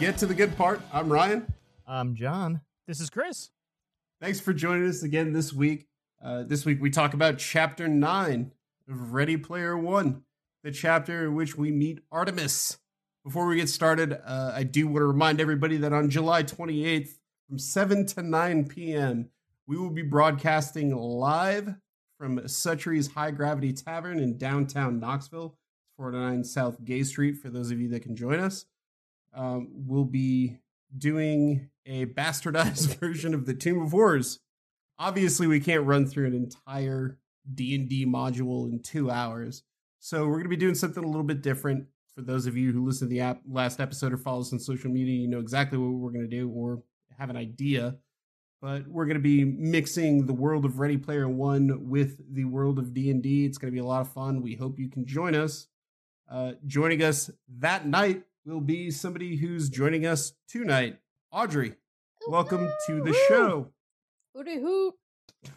Get to the Good Part. I'm Ryan. I'm John. This is Chris. Thanks for joining us again this week. Uh, this week we talk about Chapter 9 of Ready Player One, the chapter in which we meet Artemis. Before we get started, uh, I do want to remind everybody that on July 28th, from 7 to 9 p.m., we will be broadcasting live from Suttree's High Gravity Tavern in downtown Knoxville, 409 South Gay Street, for those of you that can join us. Um, we'll be doing a bastardized version of the Tomb of Horrors. Obviously, we can't run through an entire D&D module in 2 hours. So we're going to be doing something a little bit different. For those of you who listened to the app, last episode or follow us on social media, you know exactly what we're going to do or have an idea. But we're going to be mixing the world of Ready Player 1 with the world of D&D. It's going to be a lot of fun. We hope you can join us. Uh, joining us that night will be somebody who's joining us tonight. Audrey, welcome to the show. Hooty hoot.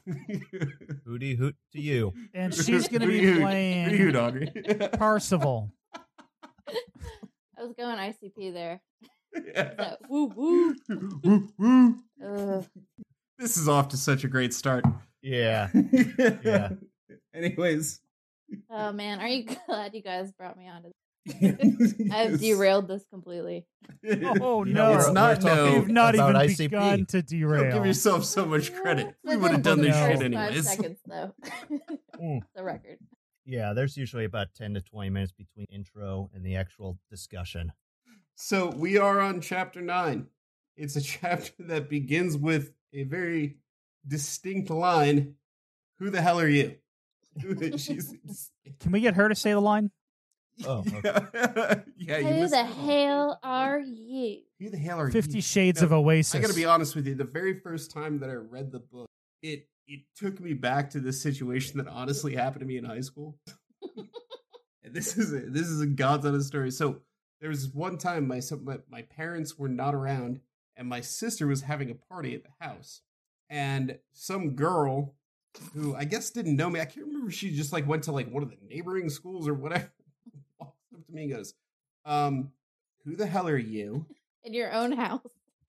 Hooty hoot to you. And she's going to be hoot. playing Hooty hoot, Audrey. Parzival. I was going ICP there. Yeah. So, woo woo. Woo, woo. Ugh. This is off to such a great start. Yeah. Yeah. Anyways. Oh man, are you glad you guys brought me on? To- I've derailed this completely. Oh, You know, no. It's not no. You've not even ICP. begun to derail. Don't give yourself so much credit. We would have done this No. shit Five seconds though. Mm. the record. Yeah, there's usually about 10 to 20 minutes between intro and the actual discussion. So we are on chapter nine. It's a chapter that begins with a very distinct line. Who the hell are you? Can we get her to say the line? Oh, yeah, you Who the hell are you? Who the hell are Fifty you? Shades No, of Oasis. I gotta be honest with you. The very first time that I read the book, it it took me back to this situation that honestly happened to me in high school. and this is a, this is a God's honest story. So there was one time my, my my parents were not around, and my sister was having a party at the house, and some girl who I guess didn't know me. I can't remember. if She just like went to like one of the neighboring schools or whatever. Walks me and goes, "Um, who the hell are you?" In your own house.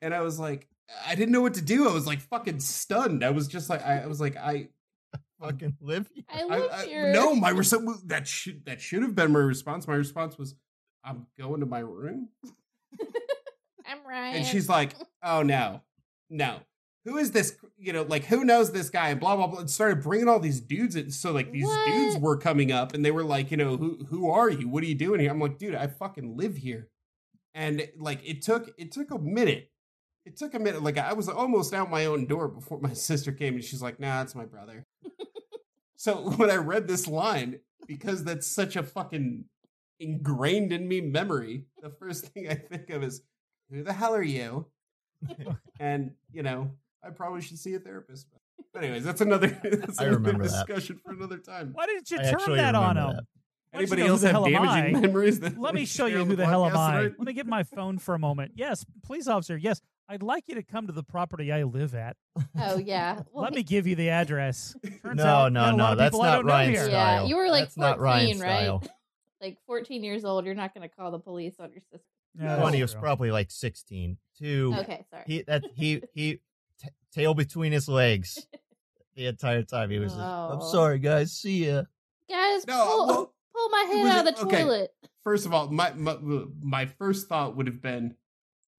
and I was like, I didn't know what to do. I was like fucking stunned. I was just like, I, I was like, I, Fucking live here. I I, live I here. no, my response that should that should have been my response. My response was, I'm going to my room, I'm Ryan. and she's like, Oh no, no, who is this? You know, like who knows this guy? And blah blah blah. And started bringing all these dudes. In. So like these What? dudes were coming up, and they were like, you know, who who are you? What are you doing here? I'm like, dude, I fucking live here, and like it took it took a minute. It took a minute. Like I was almost out my own door before my sister came, and she's like, "Nah, it's my brother." so when I read this line, because that's such a fucking ingrained in me memory, the first thing I think of is, "Who the hell are you?" and you know, I probably should see a therapist. But anyways, that's another, that's I another remember that. discussion for another time. Why didn't you I turn actually that on remember him? that. Why don't you Anybody know who else the have hell am damaging I? memories? That Let me show you who the hell am I. Let me get my phone for a moment. Yes, police officer. Yes, I'd like you to come to the property I live at. Oh yeah. Well, Let me give you the address. Turns No, out, no, got a lot no. of That's people I not don't know Ryan's here. Yeah, style. you were, like, That's not Ryan's 14, right? style. like 14 years old. You're not going to call the police on your sister. Yeah, One, that's he was true. probably like 16. Two, Okay, sorry. he that he he t- tail between his legs the entire time. He was. Just, I'm Oh. sorry, guys. See ya. Guys, No, pull, well, pull my head was- out of the okay. toilet. First of all, my, my my first thought would have been,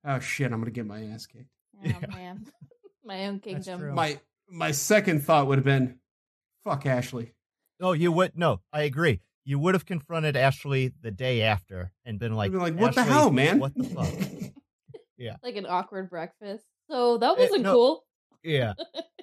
"Oh shit, I'm gonna get my ass kicked." Oh Yeah. man, my own That's kingdom. true. My my second thought would have been, "Fuck Ashley." Oh, you would no. I agree. You would have confronted Ashley the day after and been like, I'd be like, "What the "Ashley, hell, man? What the fuck?" Yeah. Like an awkward breakfast. So that Eh, wasn't no. cool. Yeah.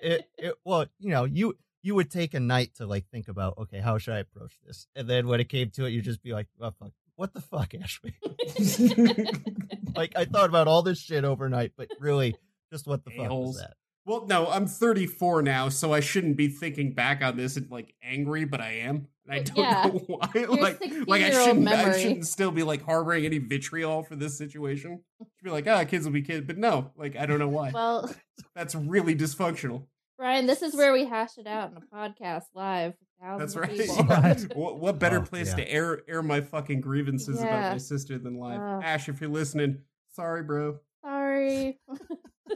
It, it well, you know, you you would take a night to like think about, okay, how should I approach this? And then when it came to it, you'd just be like, oh, fuck, what the fuck, Ashley? like I thought about all this shit overnight, but really, just what the fuck A-holes. was that? Well, no, I'm 34 now, so I shouldn't be thinking back on this and like angry, but I am. And I don't Yeah. know why. like, like I shouldn't, I shouldn't still be like harboring any vitriol for this situation. Should be like, ah, kids will be kids, but no, like I don't know why. well, That's really dysfunctional. Brian, this is where we hash it out in a podcast live. That's right. people. What, what better Oh, place yeah. to air air my fucking grievances about my sister than live? Ugh. Ash, if you're listening, sorry, bro. Sorry.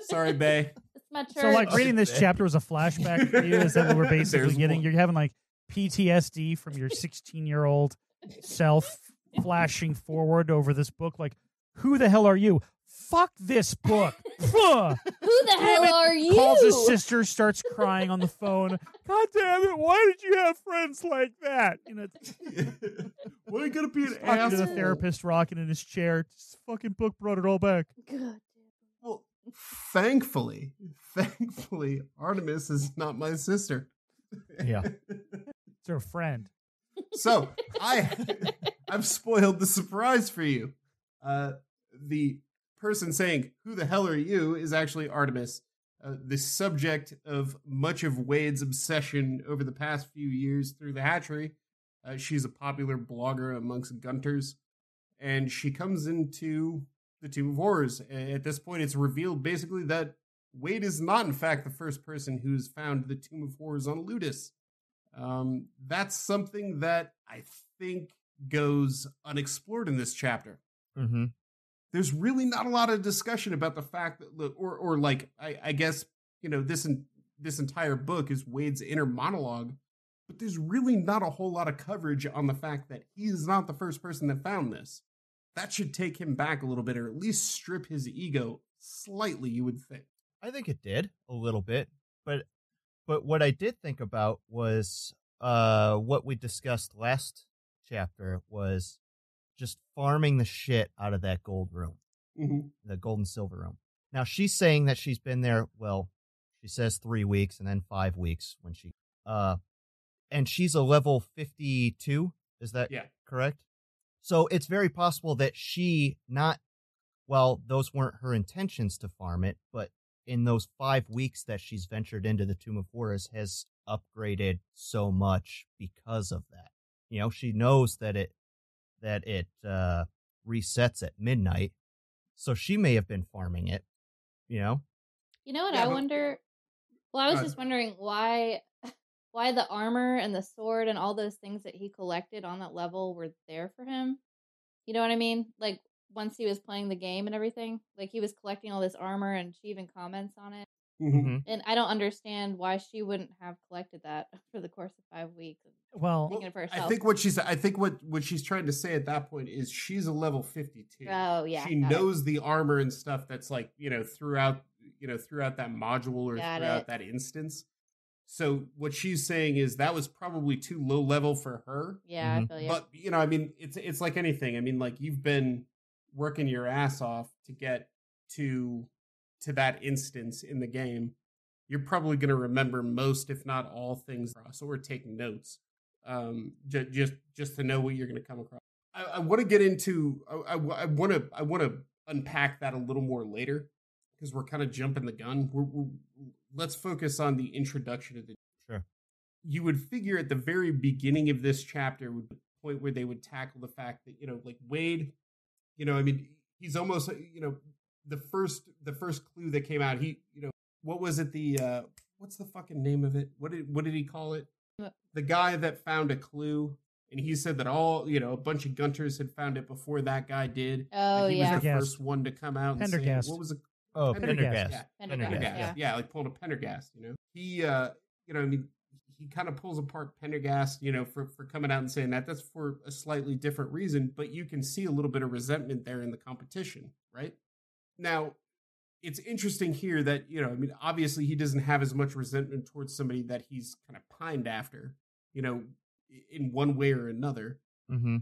Sorry, Bay. It's my turn. So, like, reading this chapter was a flashback for you. Is that what we're basically There's getting? one. You're having like PTSD from your 16 year old self flashing forward over this book. Like, who the hell are you? Fuck this book. Who the hell it. are you? Calls his sister, starts crying on the phone. God damn it! Why did you have friends like that? You know, Why are you gonna be an talking to the therapist, rocking in his chair. This fucking book brought it all back. God. Thankfully, thankfully, Artemis is not my sister. Yeah. It's her friend. So I, I've spoiled the surprise for you. Uh, the person saying "Who the hell are you?" is actually Artemis, uh, the subject of much of Wade's obsession over the past few years through the hatchery. Uh, she's a popular blogger amongst gunters, and she comes into the Tomb of Horrors. At this point, it's revealed basically that Wade is not, in fact, the first person who's found the Tomb of Horrors on Ludus. Um, that's something that I think goes unexplored in this chapter. Mm-hmm. There's really not a lot of discussion about the fact that, or or like I, I guess you know this en- this entire book is Wade's inner monologue, but there's really not a whole lot of coverage on the fact that he is not the first person that found this. That should take him back a little bit, or at least strip his ego slightly. You would think. I think it did a little bit, but but what I did think about was uh what we discussed last chapter was just farming the shit out of that gold room, Mm-hmm. the gold and silver room. Now she's saying that she's been there. Well, she says three weeks and then five weeks when she uh, and she's a level fifty two. Is that Yeah. correct? So it's very possible that she not well, those weren't her intentions to farm it, but in those five weeks that she's ventured into the Tomb of Horrors has upgraded so much because of that. You know, she knows that it that it uh resets at midnight. So she may have been farming it, you know? You know what Yeah, I but- wonder? Well, I was Go just wondering why why the armor and the sword and all those things that he collected on that level were there for him. You know what I mean? Like once he was playing the game and everything, like he was collecting all this armor and she even comments on it. Mm-hmm. And I don't understand why she wouldn't have collected that for the course of five weeks. Well, Thinking for I think what she's I think what what she's trying to say at that point is she's a level 52. Oh yeah, she got it. knows the armor and stuff that's like, you know, throughout you know, throughout that module or Got throughout it. that instance. So what she's saying is that was probably too low level for her. Yeah, Mhm. I feel you. But you know, I mean, it's it's like anything. I mean, like you've been working your ass off to get to to that instance in the game. You're probably going to remember most, if not all, things. So we're taking notes, um, ju- just just to know what you're going to come across. I, I want to get into. I want to. I want to unpack that a little more later because we're kind of jumping the gun. We're, we're, let's focus on the introduction of the Sure. you would figure at the very beginning of this chapter would be the point where they would tackle the fact that you know like wade you know i mean he's almost you know the first the first clue that came out he you know what was it the uh what's the fucking name of it what did what did he call it What? the guy that found a clue and he said that all you know a bunch of gunters had found it before that guy did oh he yeah, was the Pendergast. first one to come out and say. Pendergast. what was it Oh, Pendergast, Pendergast. yeah. Pendergast, Pendergast, Pendergast, yeah. yeah. like pulling a Pendergast, you know. He, uh, you know, I mean, he kind of pulls apart Pendergast, you know, for for coming out and saying that. That's for a slightly different reason, but you can see a little bit of resentment there in the competition, right? Now, it's interesting here that you know, I mean, obviously he doesn't have as much resentment towards somebody that he's kind of pined after, you know, in one way or another Mm-hmm.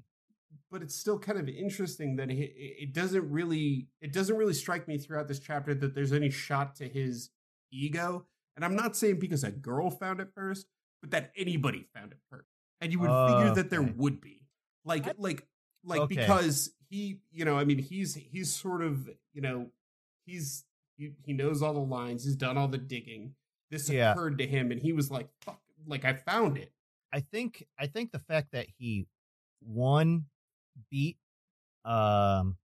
But it's still kind of interesting that it, it doesn't really it doesn't really strike me throughout this chapter that there's any shot to his ego And I'm not saying because a girl found it first, but that anybody found it first. And you would Oh, figure that there okay. would be. Like like like Okay. because he, you know, I mean he's he's sort of, you know, he's he, he knows all the lines, he's done all the digging. This Yeah. occurred to him and he was like, fuck, like I found it. I think I think the fact that he one beat um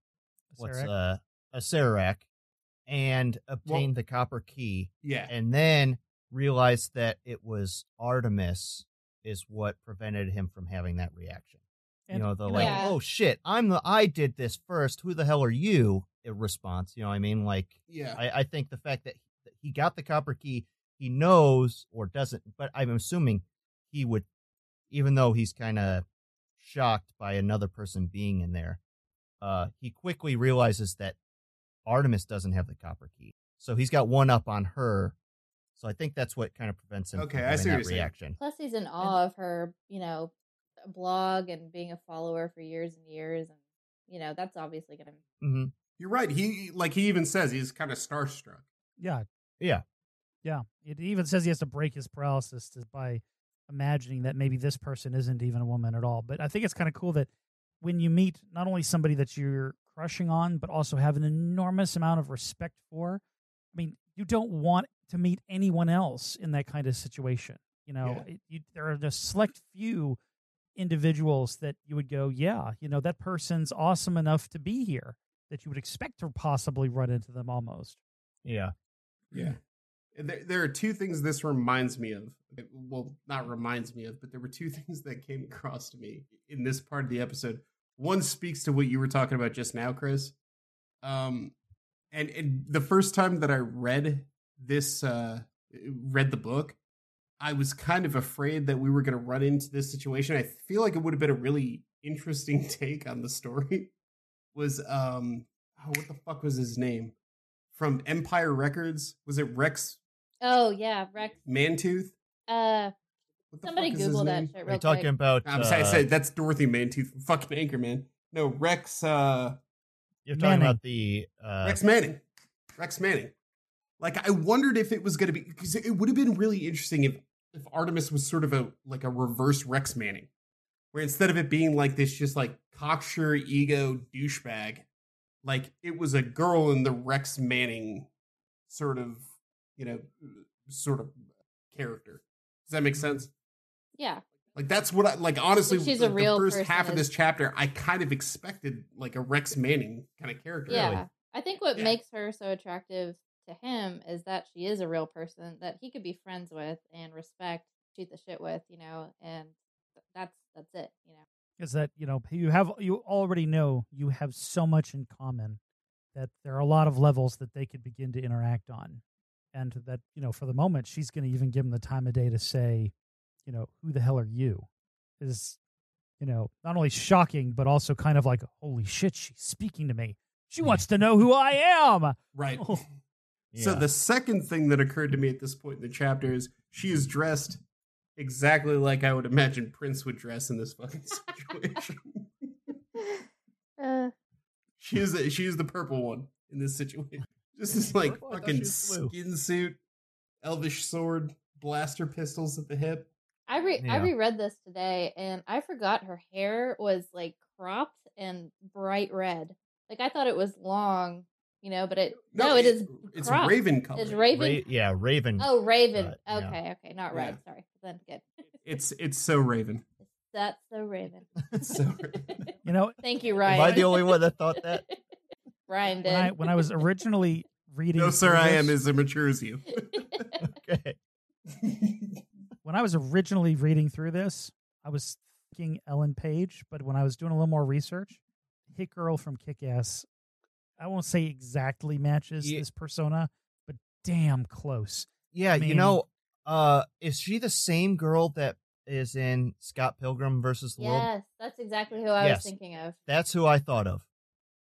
what's Sarek? uh a Serac and obtained the copper key Yeah. and then realized that it was Artemis is what prevented him from having that reaction. And, you know, the like, Yeah. oh shit, I'm the I did this first. Who the hell are you? A response. You know what I mean? Like yeah. I, I think the fact that that he got the copper key, he knows or doesn't, but I'm assuming he would, even though he's kind of shocked by another person being in there, uh, he quickly realizes that Artemis doesn't have the copper key. So he's got one up on her. So I think that's what kind of prevents him Okay, from I see that reaction. Plus, he's in awe of her, you know, blog and being a follower for years and years, and you know that's obviously gonna. Mm-hmm. You're right. He like he even says he's kind of starstruck. Yeah, Yeah. yeah. It even says he has to break his paralysis to, by imagining that maybe this person isn't even a woman at all. But I think it's kind of cool that when you meet not only somebody that you're crushing on, but also have an enormous amount of respect for. I mean, you don't want to meet anyone else in that kind of situation. You know, Yeah. it, you, there are just select few individuals that you would go, yeah, you know, that person's awesome enough to be here that you would expect to possibly run into them almost. Yeah. Yeah. There, there are two things this reminds me of. Well, not reminds me of, but there were two things that came across to me in this part of the episode. One speaks to what you were talking about just now, Chris. Um, and, and the first time that I read this, uh, read the book, I was kind of afraid that we were going to run into this situation. I feel like it would have been a really interesting take on the story. Was um, oh, what the fuck was his name? from Empire Records. Was it Rex Oh yeah, Rex. Mantooth? Uh, somebody fuck is his Google that name? shit Are real you talking quick. about? I'm sorry, I uh, said that's Dorothy Mantooth from fucking Anchorman. No, Rex. uh you're talking Manning. about the uh, Rex Manning. Rex Manning. Like I wondered if it was going to be because it would have been really interesting if if Artemis was sort of a like a reverse Rex Manning, where instead of it being like this just like cocksure ego douchebag, like it was a girl in the Rex Manning sort of you know sort of character. Does that make mm-hmm. sense? Yeah, Like that's what I like. Honestly, Like she's the, a real the first person half of this chapter, I kind of expected like a Rex Manning kind of character. yeah. I think what Yeah. makes her so attractive to him is that she is a real person that he could be friends with and respect, shoot the shit with, you know, and that's that's it, you know. is that you know you have you already know you have so much in common that there are a lot of levels that they could begin to interact on and that you know for the moment she's going to even give him the time of day to say you know who the hell are you is you know not only shocking but also kind of like holy shit she's speaking to me she wants to know who i am Right. Oh. So the second thing that occurred to me at this point in the chapter is she is dressed exactly like I would imagine Prince would dress in this fucking situation. uh, she is the, she is the purple one in this situation. Just this like oh, Purple? Fucking she was blue. skin suit, elvish sword, blaster pistols at the hip. I re I reread this today and I forgot her hair was like cropped and bright red. Like I thought it was long, you know, but it no, it is It's cropped. raven color. It's raven. Ra- yeah, Raven. Oh, raven. Right, yeah. okay, okay, not red. Yeah. Sorry. Then good. It's it's so raven. That's so raven. So raven. you know Thank you, Ryan. Am I the only one that thought that? Ryan did. when i when i was originally reading no, sir, through I am as immature as you. Okay. when I was originally reading through this, I was thinking Ellen Page, but when I was doing a little more research, Hit Girl from Kick Ass, I won't say exactly matches Ye- this persona, but damn close. Yeah, I you know, uh, is she the same girl that is in Scott Pilgrim versus the World? yes, that's exactly who I Yes. was thinking of. That's who I thought of.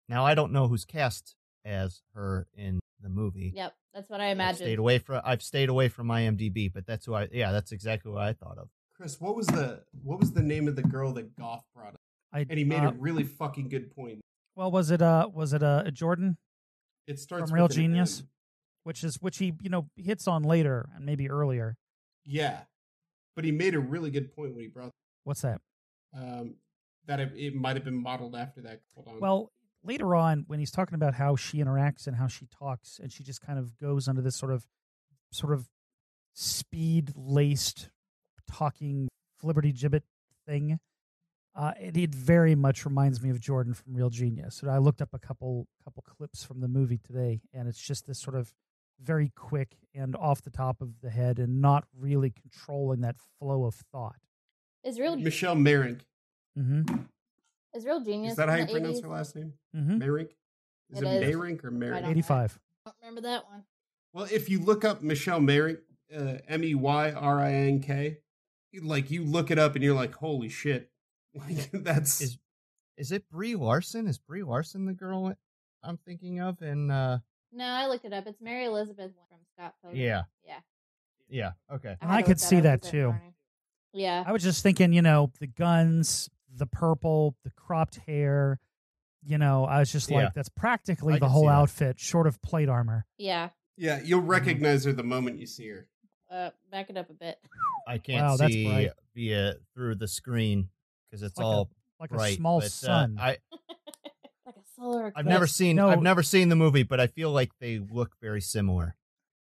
Now I don't know who's cast as her in the movie. Yep, that's what I I've imagined. stayed away from I've stayed away from IMDb, but that's who I yeah, that's exactly what I thought of. Chris, what was the what was the name of the girl that Goff brought up? I And he made uh, a really fucking good point. well, was it uh was it uh Jordan? It starts From Real with Genius? M. which is which he you know hits on later and maybe earlier. Yeah, but he made a really good point when he brought What's that? um, that it, it might have been modeled after that. Hold on. Well, later on, when he's talking about how she interacts and how she talks, and she just kind of goes under this sort of, sort of, speed laced, talking flibberty gibbet thing. Uh, it, it very much reminds me of Jordan from Real Genius. So I looked up a couple couple clips from the movie today, and it's just this sort of very quick and off the top of the head, and not really controlling that flow of thought. Is real Michelle Meyrink. Mm-hmm. Is real genius? Is that how you pronounce 80s? her last name? Mm-hmm. Merrick? Is It it, is. Merrick or I Merrick? Eighty-five. I don't remember that one. Well, if you look up Michelle Meyrink, uh, M E Y R I N K, like you look it up and you're like, holy shit. Like, that's Is is it Brie Larson? Is Brie Larson the girl I'm thinking of? And uh, No, I looked it up. It's Mary Elizabeth from Scott Pilgrim. Yeah. yeah. yeah, okay. And I could look see that too. morning. Yeah, I was just thinking, you know, the guns, the purple, the cropped hair. You know, I was just Yeah. like, that's practically I the whole see that. outfit, short of plate armor. yeah. yeah, you'll recognize her the moment you see her. Uh, back it up a bit. I can't Wow, that's see bright. via through the screen because it's Like a all Like bright. a small but, uh, sun. I like a solar I've never seen No. I've never seen the movie, but I feel like they look very similar.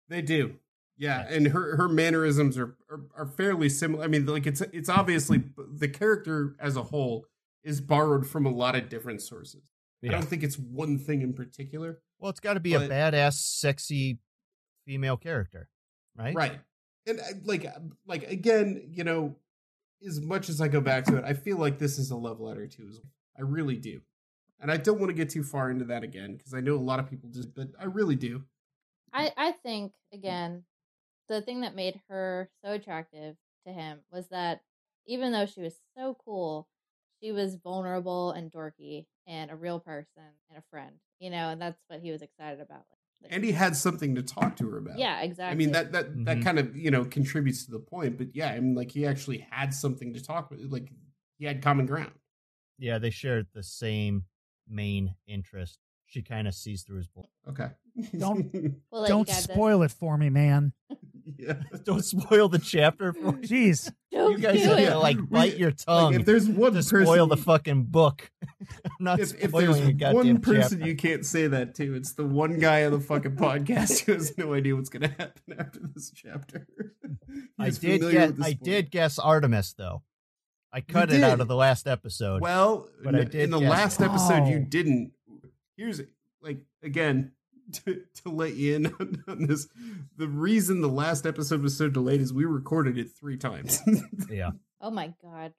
They do. Yeah, and her her mannerisms are, are are fairly similar. I mean, like it's it's obviously the character as a whole is borrowed from a lot of different sources. I don't think it's one thing in particular. Well, it's got to be a badass, sexy female character, right? Right. And uh, like uh, like again, you know, as much as I go back to it, I feel like this is a love letter too. as I really do. And I don't want to get too far into that again because I know a lot of people just but I really do. I I think again, the thing that made her so attractive to him was that even though she was so cool, she was vulnerable and dorky and a real person and a friend. You know, and that's what he was excited about. Like, And he had something to talk to her about. yeah, exactly. I mean that that that Mhm. kind of, you know, contributes to the point, but yeah, I mean like he actually had something to talk with like he had common ground. Yeah, they shared the same main interest. She kind of sees through his bull. Okay. Don't- We'll let you Don't guide this. spoil it for me, man. Yeah. Don't spoil the chapter for me. Jeez. Don't You guys do have it. to like bite your Like, tongue if there's one to person spoil the fucking book. I'm not if, if there's a goddamn one person chapter. you can't say that to, it's the one guy on the fucking podcast who has no idea what's going to happen after this chapter. I did familiar get I spoiler. did guess Artemis though. I cut it out of the last episode. Well, But I n- did in the guess last it. episode, you oh. didn't. Here's like again to, to let you in on, on this. The reason the last episode was so delayed is we recorded it three times. yeah. Oh my god.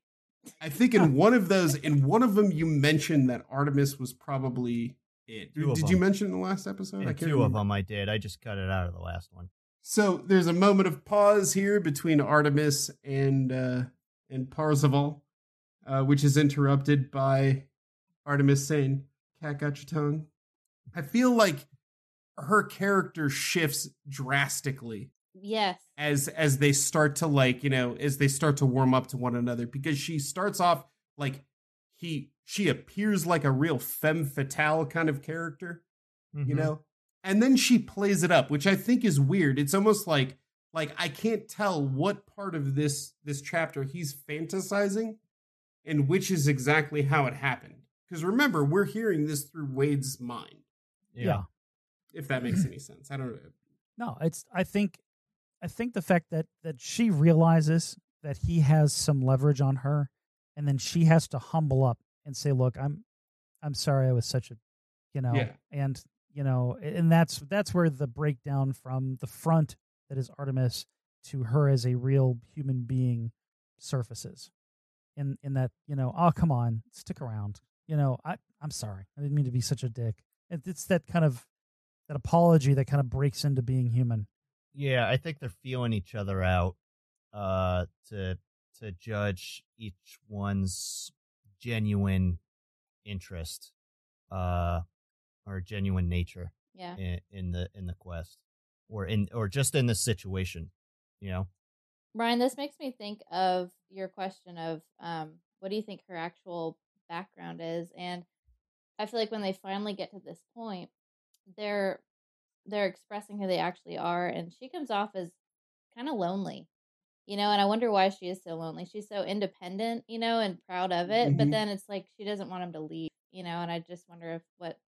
I think in one of those, in one of them, you mentioned that Artemis was probably it. Two of Did you mention in the last episode? And I can't two of them I did. I just cut it out of the last one. So there's a moment of pause here between Artemis and uh, and Parzival, uh, which is interrupted by Artemis saying, "Cat got your tongue." I feel like her character shifts drastically Yes. as as they start to like you know as they start to warm up to one another because she starts off like he she appears like a real femme fatale kind of character you Mhm. know and then she plays it up which i think is weird it's almost like like i can't tell what part of this this chapter he's fantasizing and which is exactly how it happened because remember we're hearing this through wade's mind Yeah. If that makes any sense i don't know No, it's I think I think the fact that that she realizes that he has some leverage on her and then she has to humble up and say, "Look, I'm I'm sorry I was such a, you know, Yeah. and you know, and that's that's where the breakdown from the front that is Artemis to her as a real human being surfaces. In in that, you know, oh come on, stick around. You know, I I'm sorry. I didn't mean to be such a dick. It, it's that kind of that apology that kind of breaks into being human. Yeah, I think they're feeling each other out uh to to judge each one's genuine interest uh or genuine nature Yeah. in, in the in the quest or in or just in the situation, you know. Brian, this makes me think of your question of um, what do you think her actual background is? And I feel like when they finally get to this point, they're they're expressing who they actually are, and she comes off as kind of lonely, you know. And I wonder why she is so lonely. She's so independent, you know, and proud of it, Mhm. but then it's like she doesn't want him to leave, you know. And I just wonder if what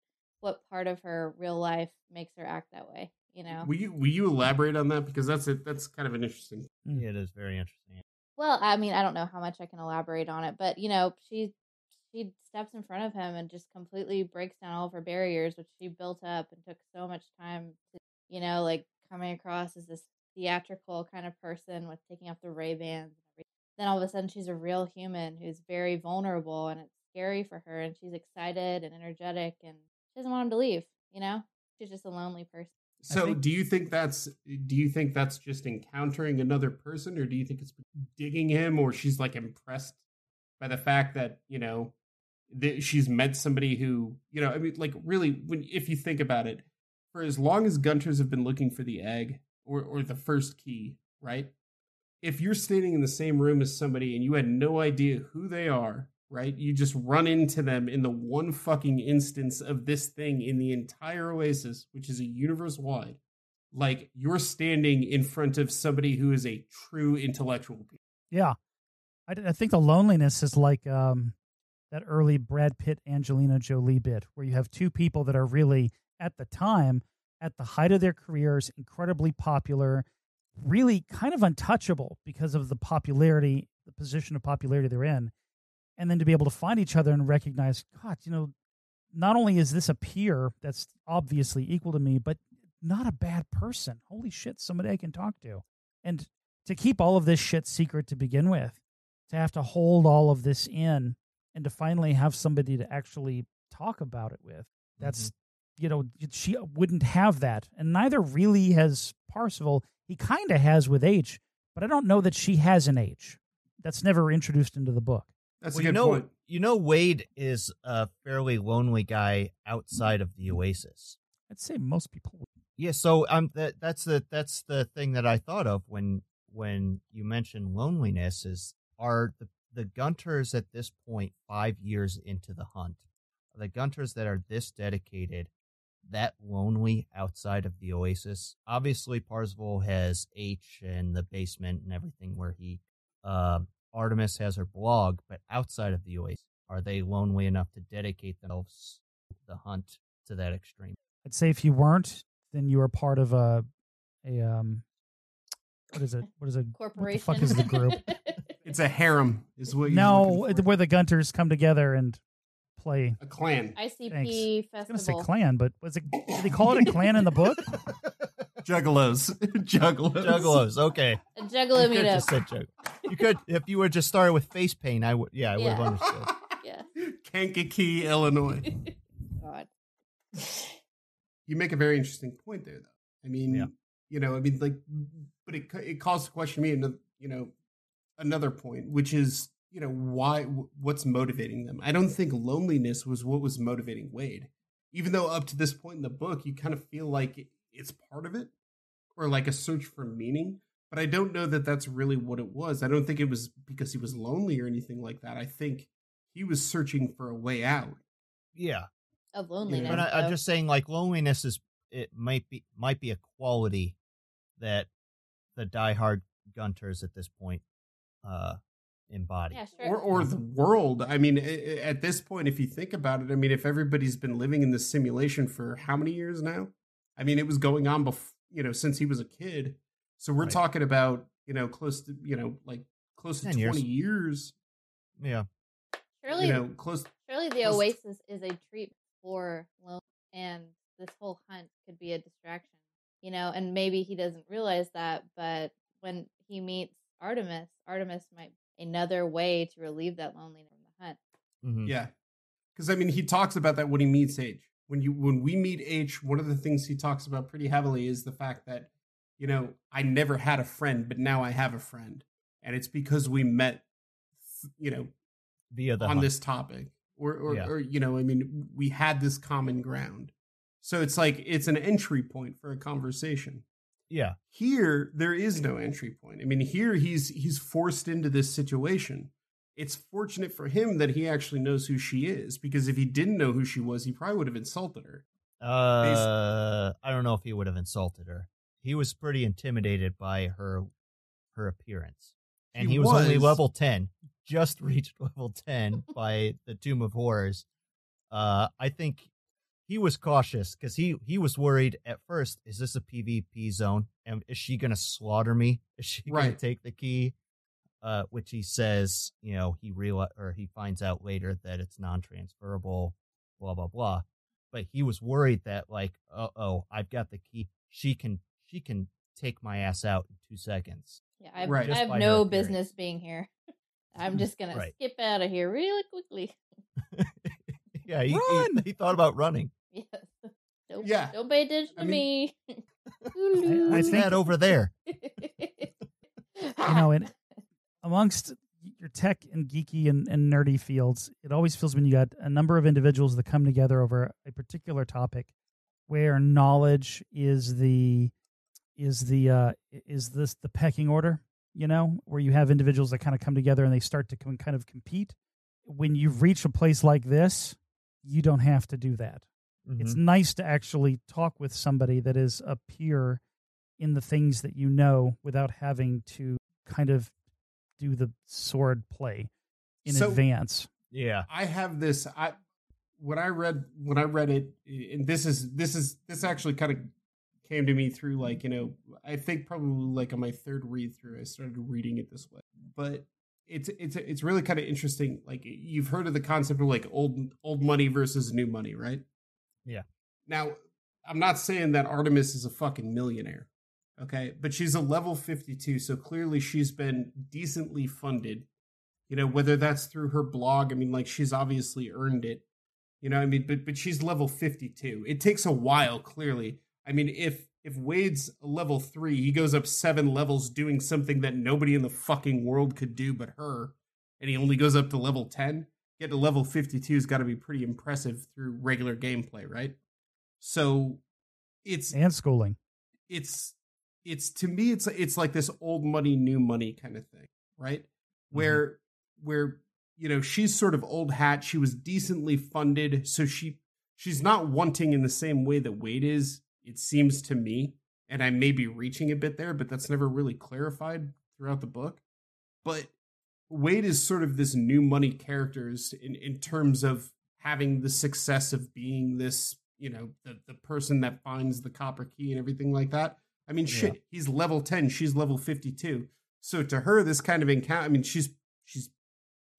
what part of her real life makes her act that way, you know. Will you will you elaborate on that because that's it. That's kind of an interesting. Yeah, it is very interesting. Well, I mean, I don't know how much I can elaborate on it, but you know, she she steps in front of him and just completely breaks down all of her barriers, which she built up and took so much time to, you know, like coming across as this theatrical kind of person with taking off the Ray Bans. Then all of a sudden, she's a real human who's very vulnerable, and it's scary for her, and she's excited and energetic, and she doesn't want him to leave. You know, she's just a lonely person. So, think- do you think that's do you think that's just encountering another person, or do you think it's digging him, or she's like impressed by the fact that you know that she's met somebody who you know? I mean, like really, when if you think about it, for as long as Gunters have been looking for the egg or or the first key, right? If you're standing in the same room as somebody and you had no idea who they are, right? You just run into them in the one fucking instance of this thing in the entire Oasis, which is a universe wide. Like you're standing in front of somebody who is a true intellectual. Yeah, I, I think the loneliness is like um, that early Brad Pitt Angelina Jolie bit, where you have two people that are really at the time at the height of their careers, incredibly popular, really kind of untouchable because of the popularity, the position of popularity they're in, and then to be able to find each other and recognize, God, you know, not only is this a peer that's obviously equal to me, but not a bad person. Holy shit, somebody I can talk to. And to keep all of this shit secret to begin with, to have to hold all of this in and to finally have somebody to actually talk about it with. That's, you know, she wouldn't have that. And neither really has Parzival. He kind of has with H, but I don't know that she has an H. That's never introduced into the book. That's well, a good you know, point. you know, Wade is a fairly lonely guy outside of the Oasis. I'd say most people. Yeah, so um, that that's the that's the thing that I thought of when when you mentioned loneliness is are the the Gunters at this point five years into the hunt, are the Gunters that are this dedicated, that lonely outside of the Oasis. Obviously, Parzival has H and the basement and everything where he, uh, Artemis has her blog, but outside of the Oasis, are they lonely enough to dedicate themselves to the hunt to that extreme? I'd say if you weren't, then you were part of a a um what is it? What is it? Corporation. What the fuck is the group? It's a harem, is what you're no, for. where the Gunters come together and play. a clan, ICP Thanks. I was gonna say clan, but was it? Did they call it a clan in the book? juggalos, juggalos, Juggalos, okay. A juggalo You could meetup. just said jug- You could, if you would just started with face paint, I would, yeah, I would have Yeah. understood. yeah. Kankakee, Illinois. God. you make a very interesting point there, though. I mean, Yeah. you know, I mean, like, but it it calls the question me, another, you know, another point, which is, you know, why, what's motivating them? I don't think loneliness was what was motivating Wade, even though up to this point in the book, you kind of feel like it's part of it, or like a search for meaning. But I don't know that that's really what it was. I don't think it was because he was lonely or anything like that. I think he was searching for a way out. Yeah, Of loneliness. but I, I'm just saying, like loneliness is it might be might be a quality that the diehard Gunters at this point uh embody. Yeah, sure. or or the world. I mean, i- i- at this point, if you think about it, I mean, if everybody's been living in this simulation for how many years now? I mean, it was going on before, you know, since he was a kid. So we're Right. talking about, you know, close to, you know, like close to 10 years. twenty years. Yeah, surely, You know, close. surely the close- oasis is a treat for lone, and this whole hunt could be a distraction. You know, and maybe he doesn't realize that, but when he meets Artemis, Artemis might be another way to relieve that loneliness from the hunt. Mhm. Yeah, because I mean, he talks about that when he meets H. When you when we meet H, one of the things he talks about pretty heavily is the fact that you know I never had a friend, but now I have a friend, and it's because we met, you know, via the on hunt. this topic or or, Yeah. or you know i mean we had this common ground so it's like it's an entry point for a conversation Yeah, here there is no entry point. I mean here he's he's forced into this situation. It's fortunate for him that he actually knows who she is because if he didn't know who she was he probably would have insulted her. Uh, I don't know if he would have insulted her. He was pretty intimidated by her her appearance, and He he, was, only level ten, just reached level ten by the Tomb of Horrors. Uh, I think he was cautious because he he was worried at first. Is this a PvP zone? And is she gonna slaughter me? Is she gonna take the key? Uh, which he says, you know, he real or he finds out later that it's non-transferable. Blah blah blah. But he was worried that like, uh oh, I've got the key. She can she can take my ass out in two seconds. Yeah, I've, Right. I have no business being here. I'm just gonna Right. skip out of here really quickly. yeah, he, he, he thought about running. Yes. Don't, Yeah. Don't pay attention I to mean- me. I What's think- that over there? you know, and amongst your tech and geeky and, and nerdy fields, it always feels when you got a number of individuals that come together over a particular topic where knowledge is the is the uh is this the pecking order, you know, where you have individuals that kind of come together and they start to come, kind of compete. When you reach a place like this, you don't have to do that. It's Mhm. nice to actually talk with somebody that is a peer in the things that you know without having to kind of do the sword play in So- advance. yeah. I have this. I when I read when I read it, and this is this is this actually kind of came to me through like you know I think probably like on my third read through I started reading it this way, but it's it's it's really kind of interesting. Like you've heard of the concept of like old old money versus new money, right? Yeah. Now I'm not saying that Artemis is a fucking millionaire, okay, but she's a level 52, so clearly she's been decently funded you know whether that's through her blog i mean like she's obviously earned it you know i mean but but she's level 52 it takes a while clearly. I mean if if wade's level 3 he goes up 7 levels doing something that nobody in the fucking world could do but her and he only goes up to level 10 get to level 52 has got to be pretty impressive through regular gameplay right? So it's And schooling. it's it's to me it's it's like this old money new money kind of thing right? Mm-hmm. Where where you know she's sort of old hat she was decently funded so she she's not wanting in the same way that wade is it seems to me and i may be reaching a bit there but that's never really clarified throughout the book. But wade is sort of this new money characters in in terms of having the success of being this you know the the person that finds the copper key and everything like that. I mean shit Yeah. he's level 10 she's level 52 so to her this kind of encounter i mean she's she's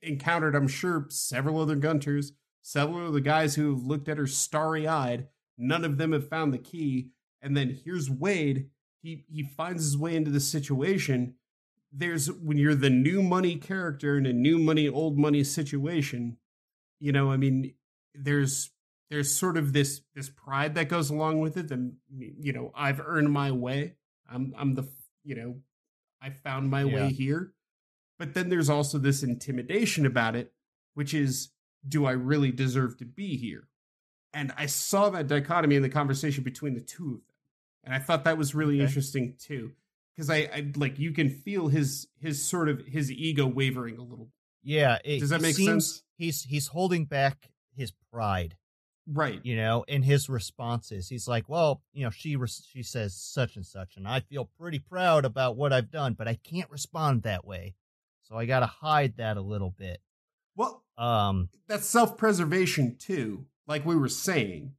encountered i'm sure several other gunters several of the guys who have looked at her starry-eyed. None of them have found the key. And then here's wade. He he finds his way into the situation there's when you're the new money character in a new money old money situation you know i mean there's there's sort of this this pride that goes along with it that you know i've earned my way i'm i'm the you know i found my Yeah. way here but then there's also this intimidation about it which is do i really deserve to be here and i saw that dichotomy in the conversation between the two of them and i thought that was really Okay. interesting too because I, I like you can feel his his sort of his ego wavering a little Yeah. It, Does that make seems sense? He's he's holding back his pride, right you know, in his responses. He's like, "Well, you know, she res- she says such and such, and I feel pretty proud about what I've done, but I can't respond that way, so I got to hide that a little bit." well Um, that's self-preservation too like we were saying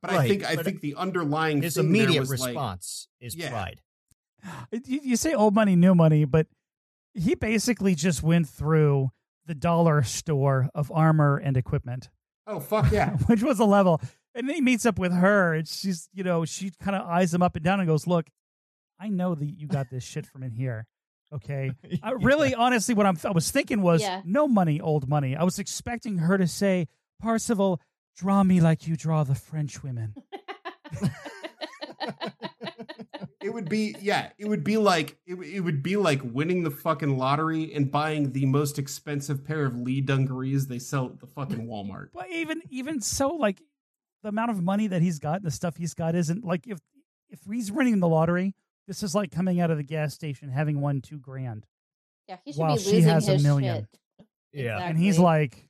but i think i think the underlying his immediate was like- response is Yeah. pride. You, you say old money, new money, but he basically just went through the dollar store of armor and equipment, oh fuck yeah which was a level. And then he meets up with her, and she's, you know, she kind of eyes him up and down and goes, "Look, I know that you got this shit from in here. Okay, I really, honestly, what I'm, I was thinking was Yeah. no money, old money. I was expecting her to say, Parzival, draw me like you draw the French women. it would be yeah it would be like it, it would be like winning the fucking lottery and buying the most expensive pair of lee dungarees they sell at the fucking walmart But even even so, like the amount of money that he's got and the stuff he's got isn't like if if he's winning the lottery, this is like coming out of the gas station having won two grand, yeah, he should While be she losing has a million. shit. Yeah. and he's like,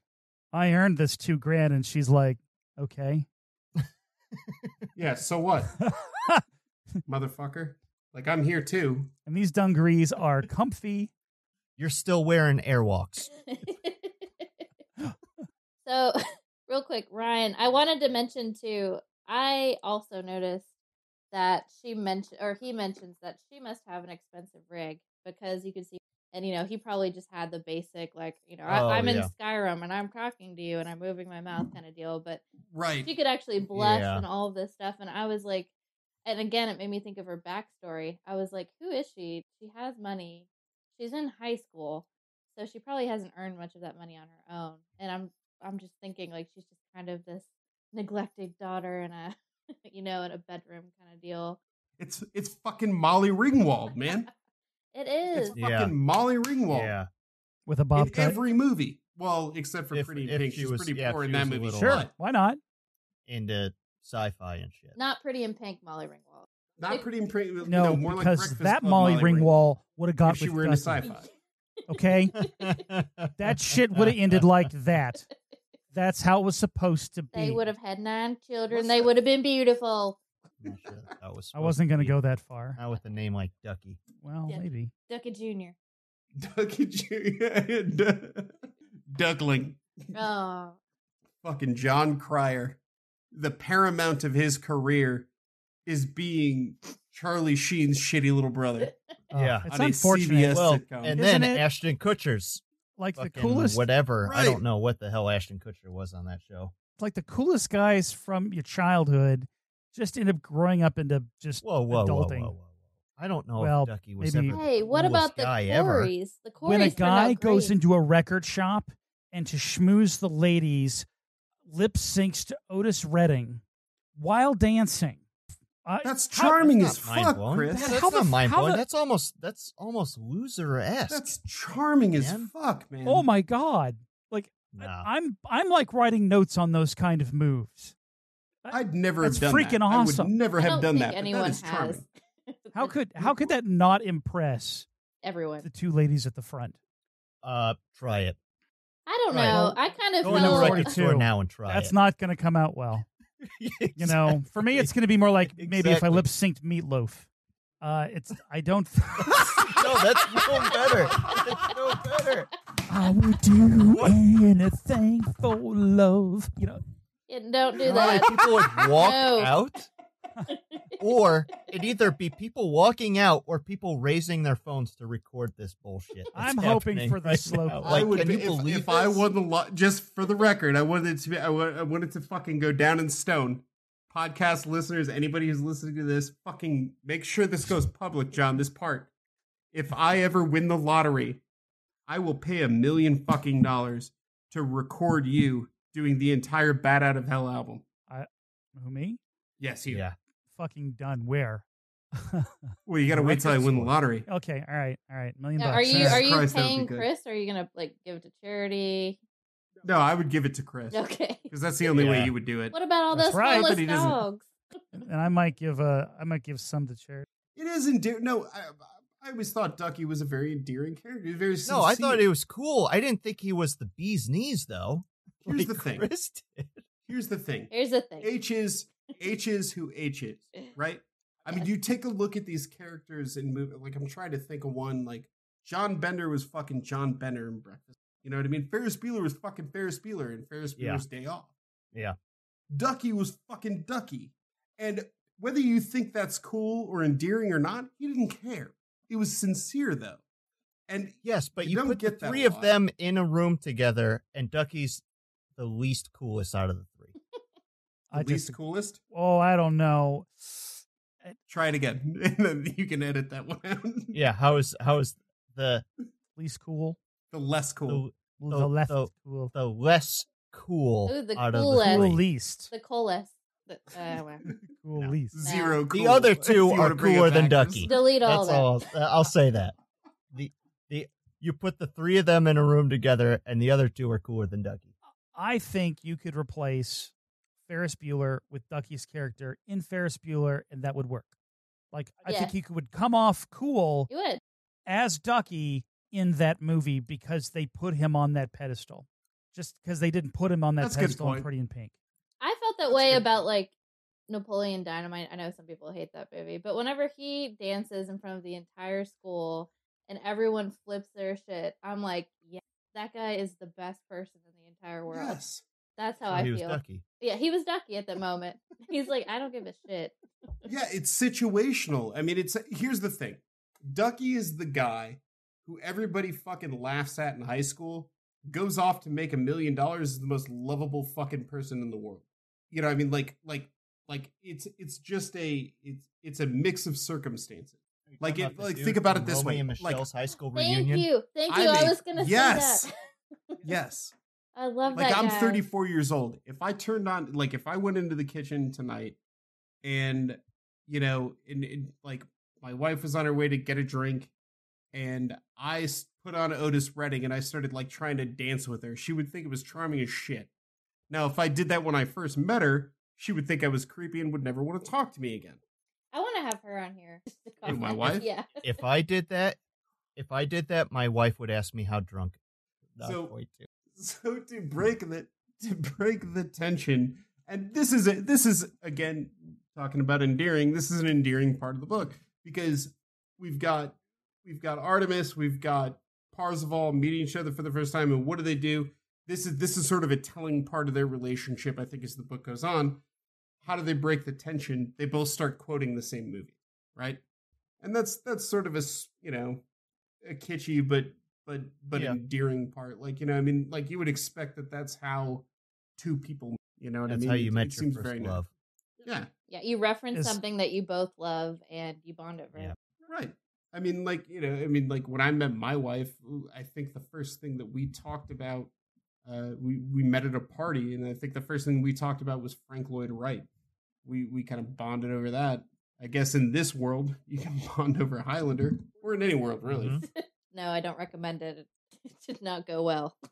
"I earned this two grand," and she's like, "Okay." Yeah, so what, motherfucker? Like I'm here too. and these dungarees are comfy. You're still wearing airwalks. so, real quick, Ryan, I wanted to mention too. I also noticed that she mentioned, or he mentions that she must have an expensive rig because you can see, and you know, he probably just had the basic, like, you know, Oh, I, I'm in yeah. Skyrim and I'm talking to you and I'm moving my mouth kind of deal, but Right. she could actually blush Yeah. and all of this stuff. And I was like, and again, it made me think of her backstory. I was like, who is she? She has money. She's in high school, so she probably hasn't earned much of that money on her own. And I'm, I'm just thinking like she's just kind of this neglected daughter in a, you know, in a bedroom kind of deal. It's it's fucking Molly Ringwald, man. It It's fucking Yeah. Molly Ringwald. Yeah. with a In bob cut. every movie. Well, except for If- Pretty in if Pink. she She's was- pretty yeah, poor in she that was movie. Sure, but why not? Into sci-fi and shit. Not pretty in pink, Molly Ringwald. Not Pretty in Pink. you No, more because Breakfast that Club Molly Ringwald would have got If she with were into Ducky, sci-fi. Okay, that shit would have ended like that. That's how it was supposed to be. They would have had nine children. What's they would have been beautiful. That that was I wasn't going to go that far. Not with a name like Ducky. Well, Yeah. maybe. Ducky Jr. Ducky Jr. Duckling. Oh, Fucking Jon Cryer. The paramount of his career is being Charlie Sheen's shitty little brother. Yeah. it's a unfortunate. CBS Well, sitcom. and then it- Ashton Kutcher's like the coolest, whatever. I don't know what the hell Ashton Kutcher was on that show. It's like the coolest guys from your childhood, just end up growing up into just Whoa, whoa, whoa, whoa, whoa, whoa. I don't know Well, if Ducky was maybe- ever hey, what about the guy ever. Corys? The Corys when a guy goes into a record shop and to schmooze the ladies, lip syncs to Otis Redding while dancing. I- That's how- charming That's as fuck, mind-blowing. Chris. Yeah, How that's the- not mind how blowing. That's almost that's almost loser esque. That's charming as fuck, man. Oh my god! Like I- Nah. I'm I'm like writing notes on those kind of moves. I'd never That's have done freaking that. I awesome. would never I have don't done think that. but anyone that is has. charming. How could how could that not impress everyone? the two ladies at the front? uh, try it. I don't Right. know. I kind of Go into the feel record 42. store now and try That's it. not going to come out well. You know, for me, it's going to be more like maybe if I lip synced Meatloaf. Uh, it's I don't. no, that's no better. That's no better. I would do anything for love. You know, Yeah, don't do Either that. people would walk No. out, or it'd either be people walking out or people raising their phones to record this bullshit. I'm hoping for the right slow now. clap. I would can be, you if, believe if I this? won the lot. Just for the record, I wanted it to be. I I wanted to fucking go down in stone. Podcast listeners, anybody who's listening to this, fucking make sure this goes public, John. This part. If I ever win the lottery, I will pay a million fucking dollars to record you doing the entire "Bat Out of Hell" album. who me? Yes, you. Yeah, Fucking done. Where? Well, you got to wait till I win the lottery. okay, all right, all right. Million Now, bucks. are you Jesus are you Christ, that would be paying. Chris? Or are you gonna like give it to charity? No, I would give it to Chris Okay. because that's the only way you would do it. What about all That's those right, homeless but doesn't- dogs? and I might give uh I might give some to charity. It is endearing. No, I, I always thought Ducky was a very endearing character. He was very no, I thought it was cool. I didn't think he was the bee's knees though. Here's Like the thing. Chris did. Here's the thing. Here's the thing. H is H is who H is, eh, right? I mean, you take a look at these characters and move. Like, I'm trying to think of one. Like, John Bender was fucking John Bender in Breakfast. You know what I mean? Ferris Bueller was fucking Ferris Bueller in Ferris Yeah. Bueller's Day Off. Yeah. Ducky was fucking Ducky, and whether you think that's cool or endearing or not, he didn't care. He was sincere though, and Yes, but You you, don't put the get that three of them in a room together, and Ducky's the least coolest out of the I least just coolest. oh I don't know. Try it again, and then you can edit that one out. Yeah, how is how is the Least cool. the less cool. the, The, The- left the- cool. the less cool Ooh, the out coolest. of the three? least. The coolest. The, uh, well, Cool No. least. Zero. The cool, other two are wanna bring it cooler than. Ducky. delete all That's that. all. I'll, I'll say that. The the you put the three of them in a room together, and the other two are cooler than Ducky. I think you could replace Ferris Bueller with Ducky's character in Ferris Bueller, and that would work. Like I Yeah. think he could, would come off cool would. as Ducky in that movie because they put him on that pedestal. Just because they didn't put him on that That's pedestal in. Pretty in Pink. I felt that That's way good. about like Napoleon Dynamite. I know some people hate that movie, but whenever he dances in front of the entire school and everyone flips their shit, I'm like, yeah, that guy is the best person in the entire world. Yes. That's how So I he was feel. ducky. Yeah, he was ducky at the moment. He's like, I don't give a shit. Yeah, it's situational. I mean, it's here's the thing. Ducky is the guy who everybody fucking laughs at in high school, goes off to make a million dollars is the most lovable fucking person in the world. You know, what I mean like like like it's it's just a it's it's a mix of circumstances. Like Talking it like think about it this Romeo way. and Like high school reunion. Thank you. Thank you. I, mean, was going to yes. say that. Yes. Yes. I love like that I'm guy. 34 years old. If I turned on, like, if I went into the kitchen tonight, and you know, and, and, like my wife was on her way to get a drink, and I put on Otis Redding, and I started like trying to dance with her, she would think it was charming as shit. Now, if I did that when I first met her, she would think I was creepy and would never want to talk to me again. I want to have her on here. just to my wife? Yeah. If I did that, if I did that, my wife would ask me how drunk. I So- going to. So to break the to break the tension and this is a, this is again talking about endearing this is an endearing part of the book because we've got we've got artemis we've got parzival meeting each other for the first time and what do they do? This is this is sort of a telling part of their relationship i think as the book goes on. How do they break the tension? They both start quoting the same movie right? And that's that's sort of a you know a kitschy but but but Yeah. endearing part like you know i mean like you would expect that that's how two people you know what That's i mean how you It- met it your seems first very nice. love. yeah Yeah. You reference Is- something that you both love and you bond over Yeah. it. Right. I mean, like, you know, I mean, like when I met my wife, I think the first thing that we talked about, uh, we, we met at a party, and I think the first thing we talked about was Frank Lloyd Wright. We, we kind of bonded over that. I guess in this world, you can bond over Highlander, or in any world, really. Mhm. No, I don't recommend it. It did not go well.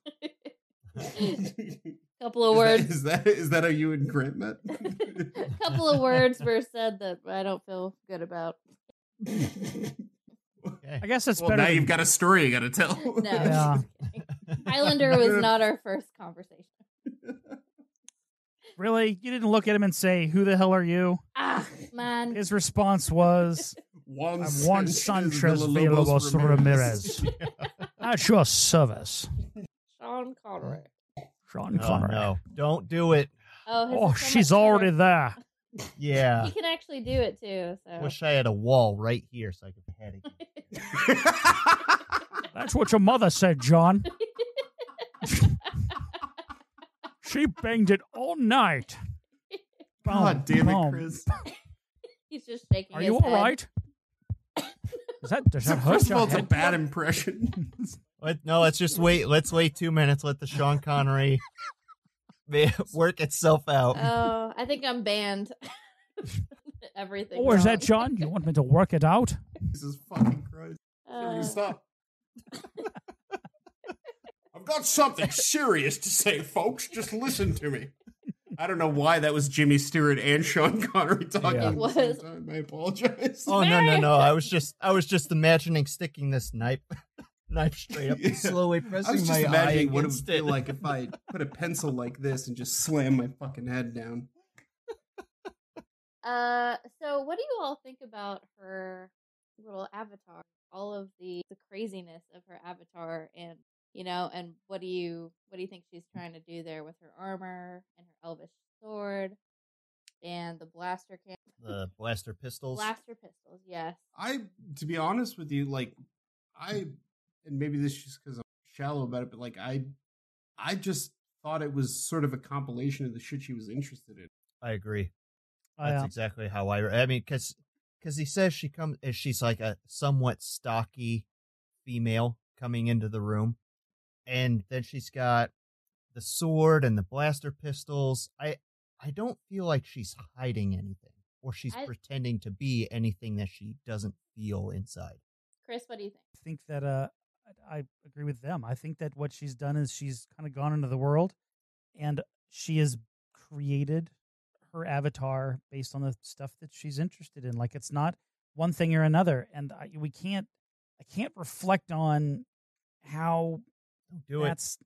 couple of Is words. Is that, is that how you and Grant met? A couple of words were said that I don't feel good about. Okay. I guess it's well, better. now than- you've got a story you got to tell. No. Yeah. just. Highlander was not our first conversation. really, you didn't look at him and say, "Who the hell are you?" Ah, man. His response was, Juan, "I'm Juan Sanchez Villalobos Ramirez at your service." Sean Connery. Sean Oh, Connery. no, don't do it. Oh, Oh, is so she's already there. Yeah. He can actually do it too. So Wish I had a wall right here so I could head it. That's what your mother said, John. she banged it all night. God Boom, damn it. Chris. he's just shaking. Are his you all head. right? Is that does that hurt First of your all, it's a bad impression. Let, no, let's just wait. Let's wait two minutes. Let the Sean Connery work itself out. Oh, I think I'm banned. Everything. Oh, is that wrong. John? You want me to work it out? Jesus fucking Christ. Uh, You stop. I've got something serious to say, folks. Just listen to me. I don't know why that was Jimmy Stewart and Sean Connery talking Yeah. at It the same was. time. I apologize. Oh no no no! I was just I was just imagining sticking this knife knife straight up Yeah. and slowly I pressing was just my eye imagining what it would against feel it. like if I put a pencil like this and just slam my fucking head down. Uh, so what do you all think about her little avatar? All of the the craziness of her avatar, and you know, and what do you what do you think she's mm. trying to do there with her armor and her elvish sword and the blaster can the blaster pistols. blaster pistols? Yes. I, to be honest with you, like I, and maybe this is just because I'm shallow about it, but like I, I just thought it was sort of a compilation of the shit she was interested in. I agree. Oh, That's yeah. exactly how I. I mean, because because he says she comes. Eh, she's like a somewhat stocky female coming into the room, and then she's got the sword and the blaster pistols. I I don't feel like she's hiding anything, or she's I- pretending to be anything that she doesn't feel inside. Chris, what do you think? I think that uh, I I agree with them. I think that what she's done is she's kind of gone into the world, and she has created her avatar based on the stuff that she's interested in. Like it's not one thing or another, and I, we can't. I can't reflect on how Don't do it. that's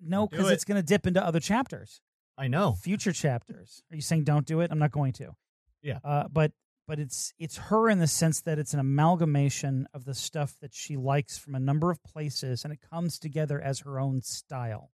no because it. it's going to dip into other chapters, I know. future chapters. Are you saying don't do it? I'm not going to. Yeah. Uh, but but it's it's her in the sense that it's an amalgamation of the stuff that she likes from a number of places, and it comes together as her own style.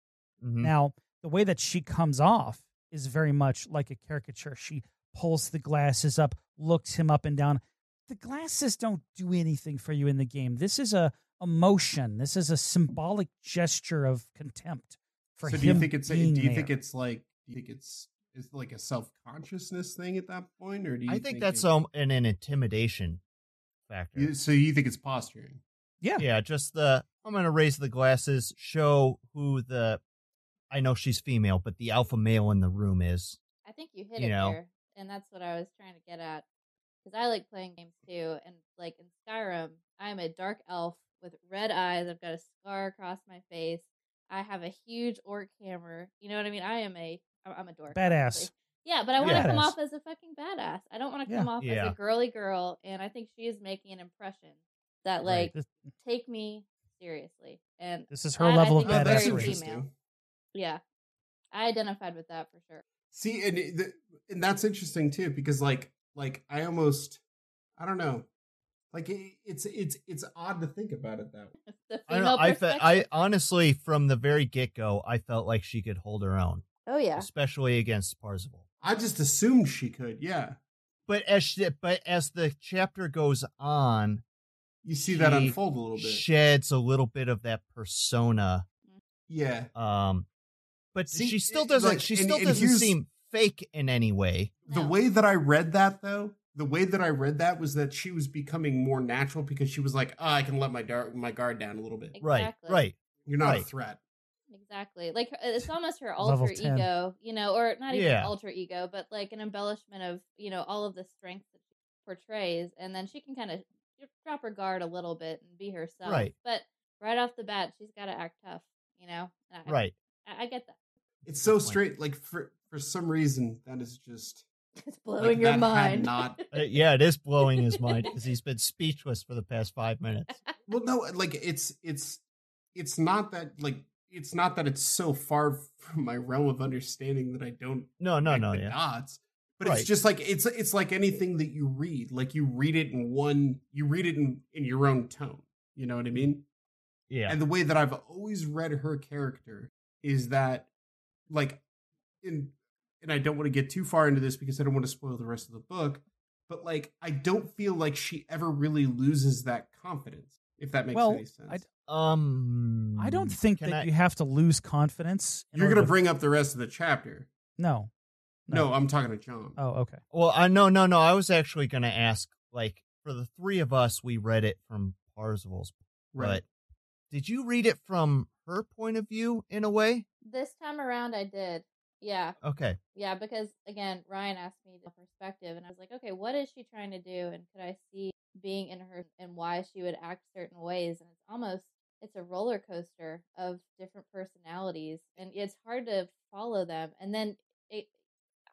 Mhm. Now, the way that she comes off is very much like a caricature. She pulls the glasses up, looks him up and down. The glasses don't do anything for you in the game. This is a emotion. This is a symbolic gesture of contempt for so him. do you think it's do being you think it's like do you think it's is like a self consciousness thing at that point, or do you? I think that's it- um an, an intimidation factor. you- so you think it's posturing? yeah, yeah, just the I'm gonna raise the glasses, show who the I know she's female, but the alpha male in the room is. I think you hit You it know. there, and that's what I was trying to get at. Because I like playing games too, and like in Skyrim, I'm a dark elf with red eyes. I've got a scar across my face. I have a huge orc hammer. You know what I mean? I am a I'm I'm a dork. Badass. obviously. Yeah, but I want to come off as a fucking badass. I don't want to Yeah. come off as a girly girl, and I think she is making an impression that Right. like This, take me seriously. And this is her I- I level think of it's badassery. yeah, I identified with that for sure. See, and it- the, and that's interesting too because like like I almost I don't know, like it, it's it's it's odd to think about it that way. The I don't know. I fe- I honestly, from the very get go, I felt like she could hold her own, oh yeah, especially against Parzival. I just assumed she could. Yeah, But as she, but as the chapter goes on, you see that unfold a little bit. sheds a little bit of that persona. yeah, Um, but See, she still doesn't. like, she still and doesn't here's- seem fake in any way. the No. way that I read that though, the way that I read that was that she was becoming more natural because she was like, oh, I can let my dar- my guard down a little bit. Right, Exactly. right. You're not a threat. Exactly. Like it's almost her alter ego, you know, or not even Yeah. alter ego, but like an embellishment of, you know, all of the strengths that she portrays. And then she can kind of drop her guard a little bit and be herself. Right. But right off the bat, she's got to act tough, you know? I, Right. I, I get that. It's so straight. Like for for some reason, that is just It's like, blowing your mind. Not Uh, yeah, it is blowing his mind because he's been speechless for the past five minutes. well, no, like it's it's it's not that like it's not that it's so far from my realm of understanding that I don't No, no, connect no, the yeah. dots. But Right. it's just like it's it's like anything that you read. Like you read it in one, you read it in in your own tone. You know what I mean? Yeah. And the way that I've always read her character is that, like, in and I don't want to get too far into this because I don't want to spoil the rest of the book. But like, I don't feel like she ever really loses that confidence. If that makes Well, any sense. I- Um, I don't think that I- you have to lose confidence. You're going to to- bring up the rest of the chapter. no. No, I'm talking to John. Oh, okay. Well, I no, no, no. I was actually going to ask, like, for the three of us, we read it from Parzival's, right. but did you read it from her point of view in a way? This time around, I did. Yeah. Okay. Yeah, because again, Ryan asked me the perspective, and I was like, okay, what is she trying to do, and could I see being in her and why she would act certain ways? And it's almost it's a roller coaster of different personalities, and it's hard to follow them. And then it,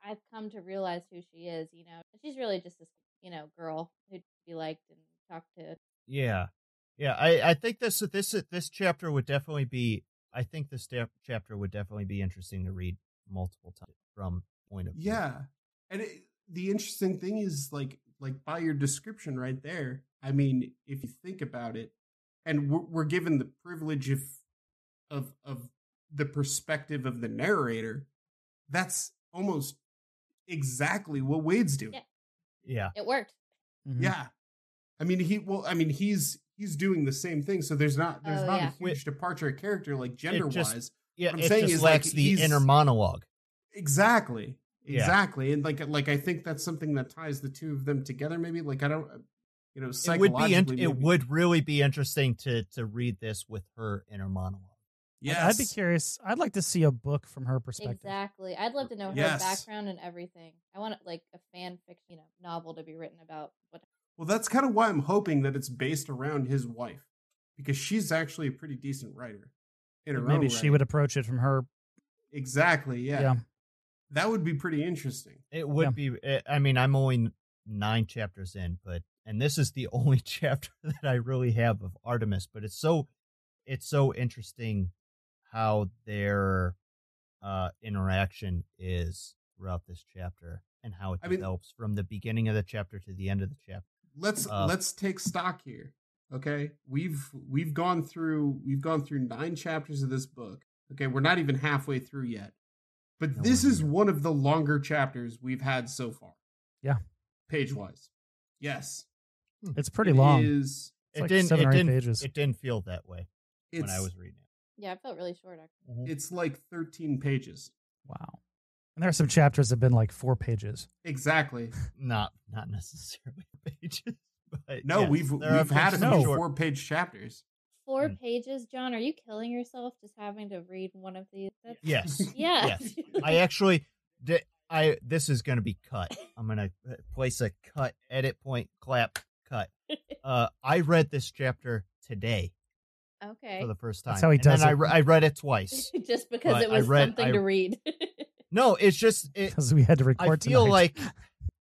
I've come to realize who she is. You know, she's really just this you know girl who'd be liked and talked to. Yeah. Yeah. I, I think this this this chapter would definitely be. I think this chapter would definitely be interesting to read multiple times from point of view. Yeah, and it, the interesting thing is like like by your description right there. I mean, if you think about it, and we're, we're given the privilege of of of the perspective of the narrator, that's almost exactly what Wade's doing. Yeah. Yeah. It worked. Mhm. Yeah. I mean he well I mean he's he's doing the same thing so there's not there's Oh, not yeah. a huge Wait. departure of character like gender just- wise. Yeah. What I'm it saying just is, like, the inner monologue. Exactly. Yeah. Exactly. And like like I think that's something that ties the two of them together maybe like I don't uh, you know It would be. In- it would really be interesting to to read this with her inner monologue. Yes. I'd be curious. I'd like to see a book from her perspective. Exactly. I'd love to know her Yes. background and everything. I want like a fan fiction, you know, novel to be written about what Well, that's kind of why I'm hoping that it's based around his wife because she's actually a pretty decent writer. In her Maybe own she right. would approach it from her. Exactly. Yeah. Yeah. That would be pretty interesting. It would Yeah. be. eh, I mean, I'm only nine chapters in, but and this is the only chapter that I really have of Artemis. But it's so, it's so interesting how their uh interaction is throughout this chapter. and how it I mean- develops from the beginning of the chapter to the end of the chapter. let's Uh, let's take stock here okay we've we've gone through we've gone through nine chapters of this book okay we're not even halfway through yet but No, this we're is one of the longer chapters we've had so far Yeah. page wise yes hmm. It's pretty It long. is It's it like didn't. seven it or eight didn't. pages. It didn't feel that way when I was reading it. Yeah, it felt really short. Actually. Mm-hmm. it's like 13 pages Wow. And there are some chapters that have been like four pages. exactly Not not necessarily pages. But no yes, we've we've had a some No. four page chapters Four Hmm. pages, John. Are you killing yourself just having to read one of these? That's, Yes. Yeah. Yes. I actually did. I this is going to be cut. I'm going to place a cut, edit point, clap, cut. Uh, I read this chapter today okay. for the first time. That's how he and does then I, it. re- I read it twice. just because it was read- something I- to read. No, it's just it, Because we had to record I feel tonight. like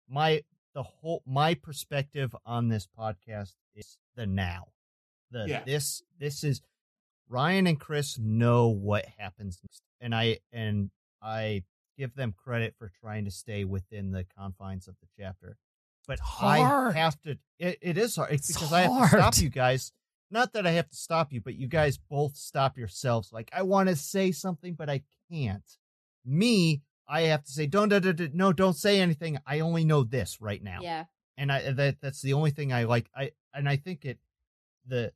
my the whole my perspective on this podcast is the now. The Yeah. this this is Ryan and Chris know what happens next, and I and I give them credit for trying to stay within the confines of the chapter. But hard. I have to. It, it is hard it's It's because I have to stop you guys. Not that I have to stop you, but you guys both stop yourselves. Like I want to say something, but I can't. Me, I have to say, don't, don't, don't, no, don't say anything. I only know this right now yeah. and I that that's the only thing I like. I and I think it the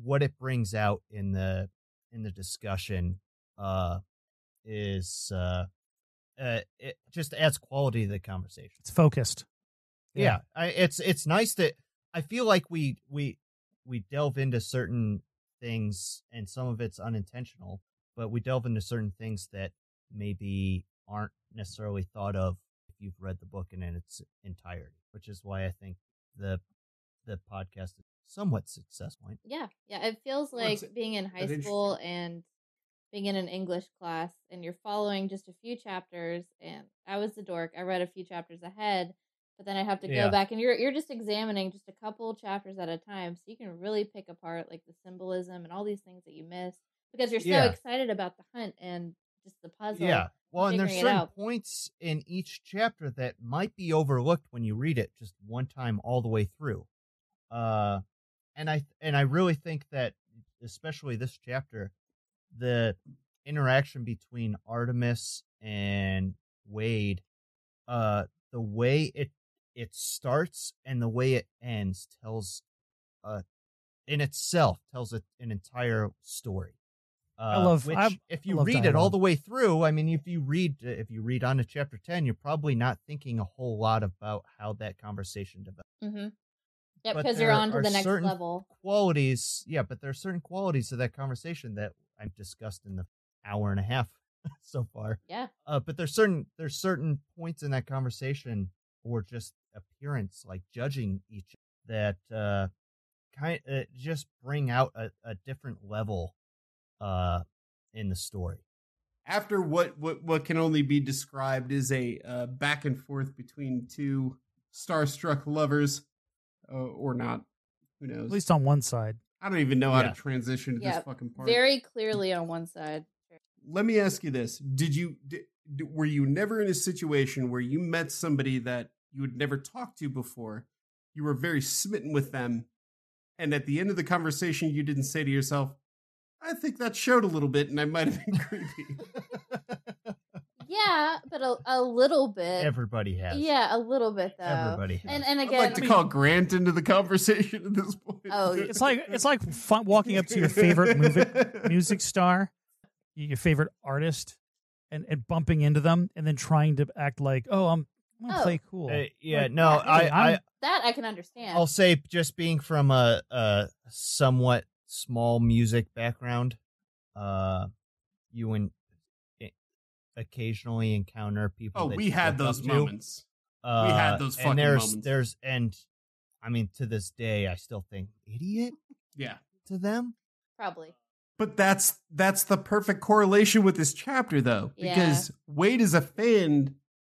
what it brings out in the in the discussion uh is uh uh it just adds quality to the conversation. it's focused. Yeah, I, it's it's nice that I feel like we we we delve into certain things and some of it's unintentional, but we delve into certain things that maybe aren't necessarily thought of if you've read the book and in its entirety, which is why I think the the podcast is somewhat successful. Yeah. Yeah. It feels like it's- being in high school and being in an English class and you're following just a few chapters and I was the dork. I read a few chapters ahead, but then I have to Yeah. go back and you're you're just examining just a couple chapters at a time so you can really pick apart like the symbolism and all these things that you missed because you're so Yeah. excited about the hunt and just the puzzle. Yeah. Well, and there's certain points in each chapter that might be overlooked when you read it just one time all the way through. Uh and I and I really think that especially this chapter the interaction between Artemis and Wade uh the way it it starts and the way it ends tells uh in itself tells a, an entire story. Uh, love- which I- if you love read it all the way through. I mean, if you read if you read on to chapter ten, you're probably not thinking a whole lot about how that conversation develops. Mm-hmm. Yeah, because you're on to the next certain level. Qualities, yeah, but there are certain qualities of that conversation that I've discussed in the hour and a half so far. Yeah. Uh, but there's certain there's certain points in that conversation or just appearance, like judging each that uh, kind uh, just bring out a, a different level uh, in the story. after what what what can only be described as a uh, back and forth between two starstruck lovers, uh, or not, who knows? At least on one side. I don't even know how to transition to Yeah, this fucking part. Very clearly on one side. Let me ask you this: Did you did, did- were you never in a situation where you met somebody that you had never talked to before? You were very smitten with them, and at the end of the conversation, you didn't say to yourself, "I think that showed a little bit, and I might have been creepy." Yeah, but a, a little bit. Everybody has. Yeah, a little bit though. Everybody has. And and I'd like to call Grant into the conversation at this point. Oh, It's like it's like fun, walking up to your favorite music music star, your favorite artist, and, and bumping into them, and then trying to act like, oh, I'm, I'm gonna Oh. play cool. Uh, yeah, Like, no, I, I, I'm- that I can understand. I'll say just being from a, a somewhat small music background, uh, you and occasionally encounter people. oh, that we had those up to. moments. Uh, we had those fucking and there's, moments. There's and I mean to this day I still think idiot Yeah. to them. Probably. But that's that's the perfect correlation with this chapter though. Yeah. Because Wade is a fan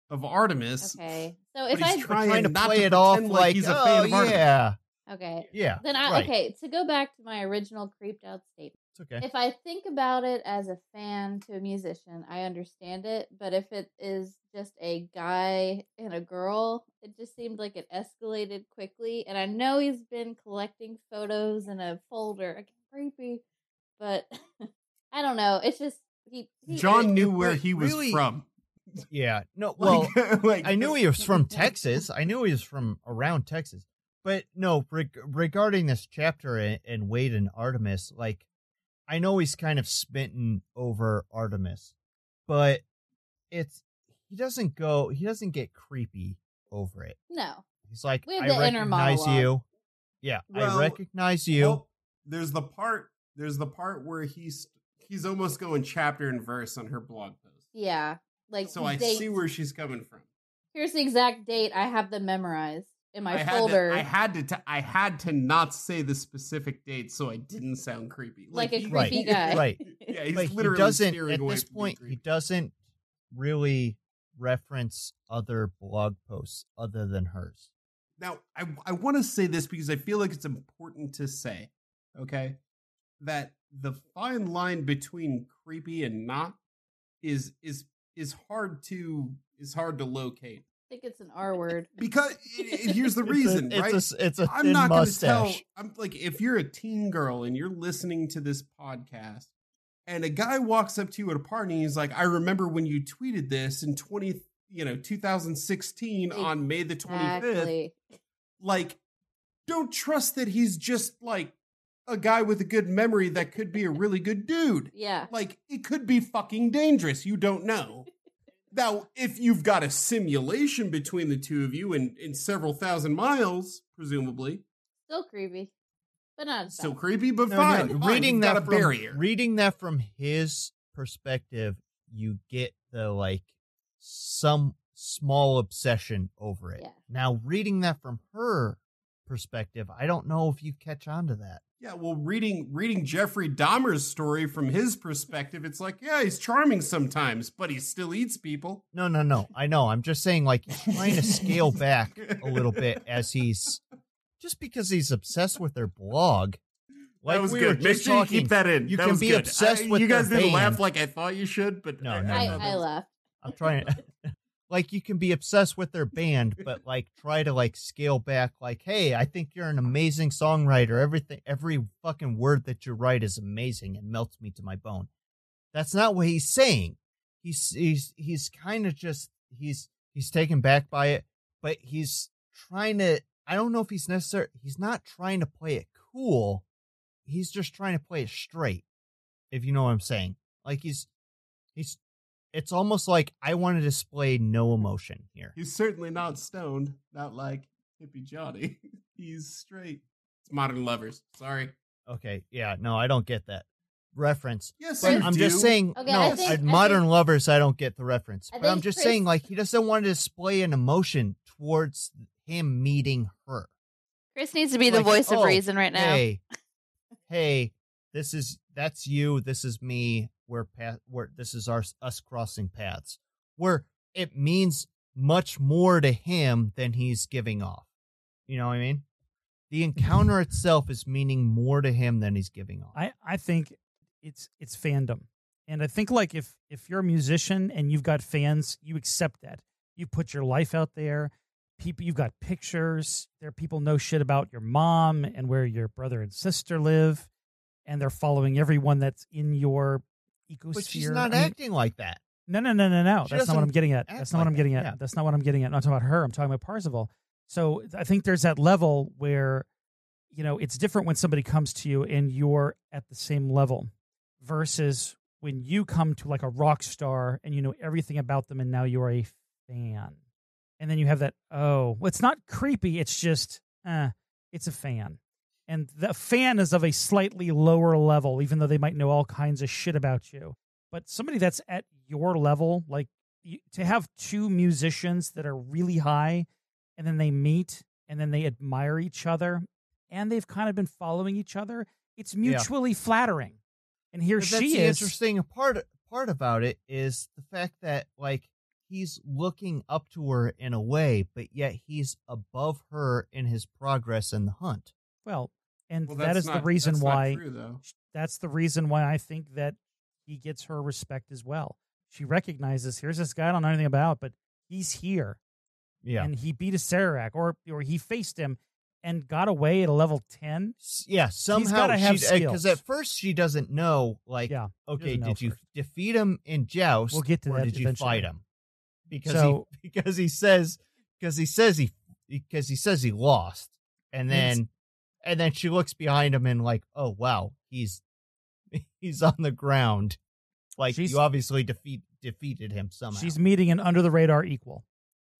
of Artemis. Okay. So if he's I trying Trying to play to it off like, like he's a oh fan of Artemis." yeah, Okay. Yeah. Then I right. okay to go back to my original creeped out statement. It's okay. If I think about it as a fan to a musician, I understand it. But if it is just a guy and a girl, it just seemed like it escalated quickly. And I know he's been collecting photos in a folder. Again, creepy, but I don't know. It's just he. he John it- knew where he was really- from. Yeah. No. Well, Like- like- I knew he was from Texas. I knew he was from around Texas. But no, reg- regarding this chapter and, and Wade and Artemis, like I know he's kind of smitten over Artemis, but it's he doesn't go. He doesn't get creepy over it. no. He's like, We have I the inner recognize monologue. you. Yeah, Well, I recognize you. Well, there's the part. There's the part where he's he's almost going chapter and verse on her blog post. Yeah. Like So I dates. see where she's coming from. Here's the exact date. I have them memorized in my I had folder. To, I had to. T- I had to not say the specific date so I didn't sound creepy. Like a he- Right, creepy guy. right. Yeah, he's But he literally doesn't steering at away this from point. He doesn't really reference other blog posts other than hers. Now, I I want to say this because I feel like it's important to say, okay, that the fine line between creepy and not is is is hard to is hard to locate I think it's an R word. because it, it- here's the It's a- reason, it's right? A, s- it's a I'm thin not going to tell. mustache. I'm like, if you're a teen girl and you're listening to this podcast, and a guy walks up to you at a party and he's like, "I remember when you tweeted this in 20, you know, 2016 on May the 25th." Like, don't trust that he's just like a guy with a good memory that could be a really good dude. Yeah. Like, it could be fucking dangerous. You don't know. Now, if you've got a simulation between the two of you in, in several thousand miles, presumably, Still creepy. But not as still bad. creepy, but No, fine. no, fine. reading You've that from, barrier. reading that from his perspective, you get the like some small obsession over it. Yeah. Now, reading that from her perspective, I don't know if you catch on to that. yeah, well, reading reading Jeffrey Dahmer's story from his perspective, it's like, yeah, he's charming sometimes, but he still eats people. No, no, no. I know. I'm just saying, like, he's trying to scale back a little bit as he's just because he's obsessed with their blog. Like that was we good. Make just sure you keep that in. you that can was be good. obsessed I- with You guys their didn't laugh like I thought you should, but No, I, no, I, no. I left. I'm trying like you can be obsessed with their band, but like try to like scale back like, hey, I think you're an amazing songwriter. Everything every fucking word that you write is amazing and melts me to my bone. That's not what he's saying. He's he's he's kind of just he's he's taken back by it, but he's trying to I don't know if he's necessary he's not trying to play it cool. He's just trying to play it straight. If you know what I'm saying. Like he's he's it's almost like I want to display no emotion here. he's certainly not stoned, not like hippie Johnny. he's straight. It's modern lovers. Sorry. Okay, yeah, no, I don't get that reference. Yes, But you I'm do. just saying, Okay, no, I think- at I modern think- lovers, I don't get the reference. I But I'm just Chris- saying, like, he doesn't want to display an emotion towards him meeting her. Chris needs to be the Like, voice of oh, reason right now. Hey, hey, this is that's you. This is me. We're path. We're this is our us crossing paths. Where it means much more to him than he's giving off. You know what I mean? The encounter itself is meaning more to him than he's giving off. I, I think it's it's fandom. And I think like if if you're a musician and you've got fans, you accept that. You put your life out there. People you've got pictures. There people know shit about your mom and where your brother and sister live. And they're following everyone that's in your ecosphere. but she's not I mean, acting like that. no, no, no, no, no. She That's not what I'm getting at. That's not what I'm getting that, at. yeah. That's not what I'm getting at. I'm not talking about her. I'm talking about Parzival. So I think there's that level where, you know, it's different when somebody comes to you and you're at the same level versus when you come to like a rock star and you know everything about them and now you're a fan. And then you have that, oh, well, it's not creepy. It's just, uh, it's a fan. And the fan is of a slightly lower level, even though they might know all kinds of shit about you. But somebody that's at your level like you, to have two musicians that are really high and then they meet and then they admire each other and they've kind of been following each other it's mutually flattering. And here But that's she the is interesting part part about it is the fact that like he's looking up to her in a way, but yet he's above her in his progress in the hunt. Well, and Well, that's is the reason that's not why true, that's the reason why I think that he gets her respect as well. She recognizes here's this guy I don't know anything about, but he's here. Yeah. And he beat a Sarac or or he faced him and got away at a level ten. S- yeah, somehow gotta have because uh, at first she doesn't know like Yeah. okay, know did you first. defeat him in joust We'll get to or that did you fight him? Because So- he because he says because he says he because he says he lost. And then and then she looks behind him and like, "Oh wow, he's he's on the ground." Like She's- you obviously defeat defeated him somehow. She's meeting an under the radar equal.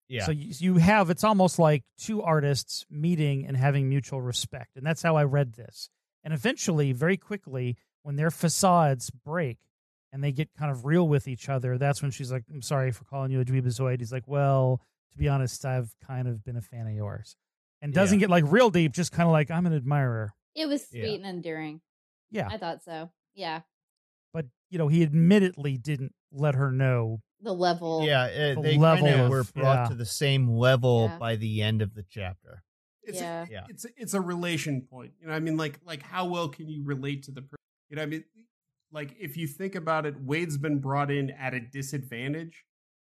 yeah. So you, you have it's almost like two artists meeting and having mutual respect, and that's how I read this. And eventually, very quickly, when their facades break and they get kind of real with each other, that's when she's like, "I'm sorry for calling you a dweebazoid." He's like, "Well, to be honest, I've kind of been a fan of yours," and doesn't Yeah. get like real deep, just kind of like, "I'm an admirer." It was Yeah. sweet and endearing. Yeah, I thought so. Yeah. but you know, he admittedly didn't let her know. The level. yeah, uh, the they level kind of- of were brought yeah. to the same level Yeah. by the end of the chapter. It's Yeah. A, Yeah. it's a- it's a relation point. You know, I mean, like like how well can you relate to the person? You know, I mean, like if you think about it, Wade's been brought in at a disadvantage,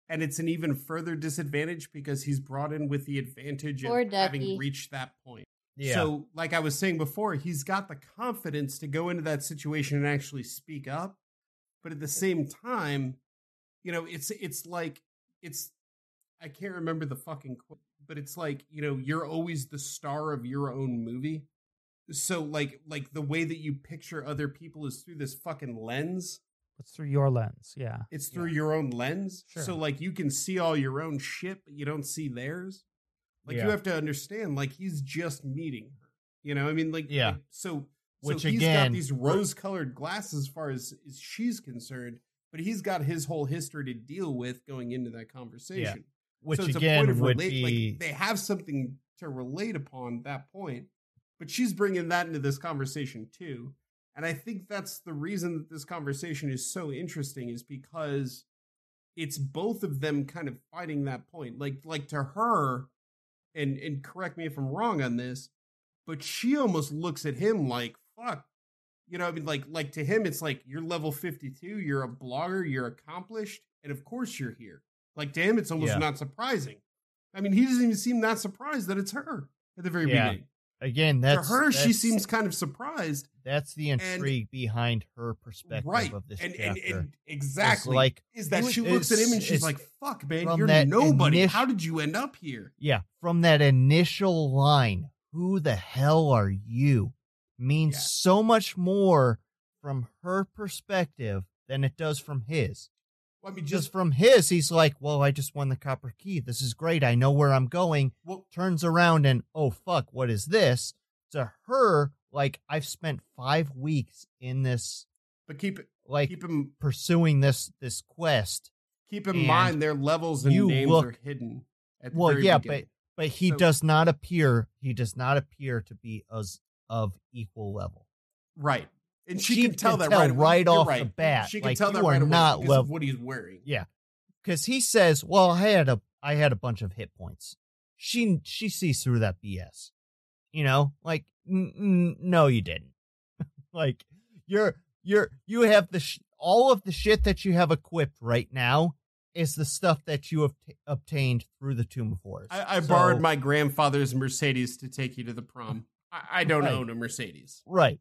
and it's an even further disadvantage because he's brought in with the advantage Poor of having reached that point. Yeah. So, like I was saying before, he's got the confidence to go into that situation and actually speak up. But at the same time, you know, it's it's like it's I can't remember the fucking quote, but it's like, you know, you're always the star of your own movie. So like like the way that you picture other people is through this fucking lens. It's through your lens, yeah. It's through your own lens. Sure. So like you can see all your own shit, but you don't see theirs. Like Yeah. you have to understand, like he's just meeting her. You know, I mean, like Yeah. like, so, Which so he's again- got these rose-colored glasses as far as, as she's concerned, but he's got his whole history to deal with going into that conversation. Which so it's a again point of would relate, be like they have something to relate upon that point, but she's bringing that into this conversation too. And I think that's the reason that this conversation is so interesting is because it's both of them kind of fighting that point. Like like to her, and and correct me if I'm wrong on this, but she almost looks at him like fuck. You know, I mean, like like to him, it's like you're level 52, you're a blogger, you're accomplished, and of course you're here. Like to him, it's almost Yeah. not surprising. I mean, he doesn't even seem that surprised that it's her at the very Yeah. beginning. Again that's to her, she seems kind of surprised. that's the intrigue behind her perspective right of this and, chapter. and, and exactly like, is that she looks at him and she's like fuck man you're nobody how did you end up here yeah, from that initial line, "Who the hell are you?" means Yeah. so much more from her perspective than it does from his. I mean Just from his, he's like, "Well, I just won the copper key. This is great. I know where I'm going." well Turns around and, "Oh fuck, what is this?" To her, like, I've spent 5 weeks in this but keep it like keep him pursuing this this quest keep in mind their levels and names look- are hidden at the well very yeah beginning. but but he So- does not appear he does not appear to be as of equal level right and she, She can tell that tell right, right off the bat, she can like, tell that right away not because of what he's wearing yeah because he says well i had a i had a bunch of hit points she she sees through that bs you know like n- n- no you didn't like you're you're you have the sh- all of the shit that you have equipped right now is the stuff that you have t- obtained through the tomb of horrors I, I So- borrowed my grandfather's Mercedes to take you to the prom. I, I don't Right. own a Mercedes. Right.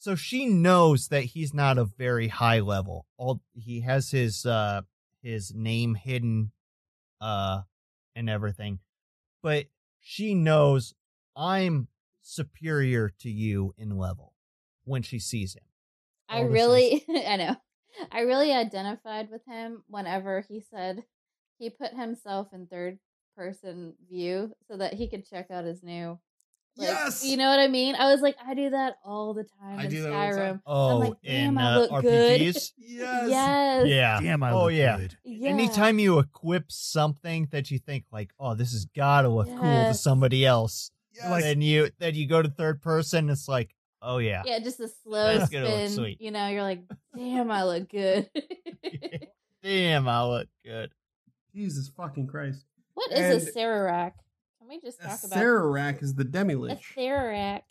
So she knows that he's not a very high level. All he has his uh his name hidden uh and everything. But she knows I'm superior to you in level when she sees him. I All this really, I know, I really identified with him whenever he said he put himself in third person view so that he could check out his new. Like, Yes! you know what I mean. I was like, I do that all the time I in do that all the time. Skyrim. Oh, like, in "Damn, I uh, look good." RPGs? Yes. Yes. Yeah. Damn, I oh look yeah. good. Yeah. Anytime you equip something that you think like, oh, this has got to look cool to somebody else, Yes. Like- then you then you go to third person. It's like, oh yeah, Yeah, just a slow That's gonna look spin. sweet. You know, you're like, damn, I look good. damn, I look good. Jesus fucking Christ. What is And- a Sararak? Can we just A talk about Sararak is the demi a lich. Sararak?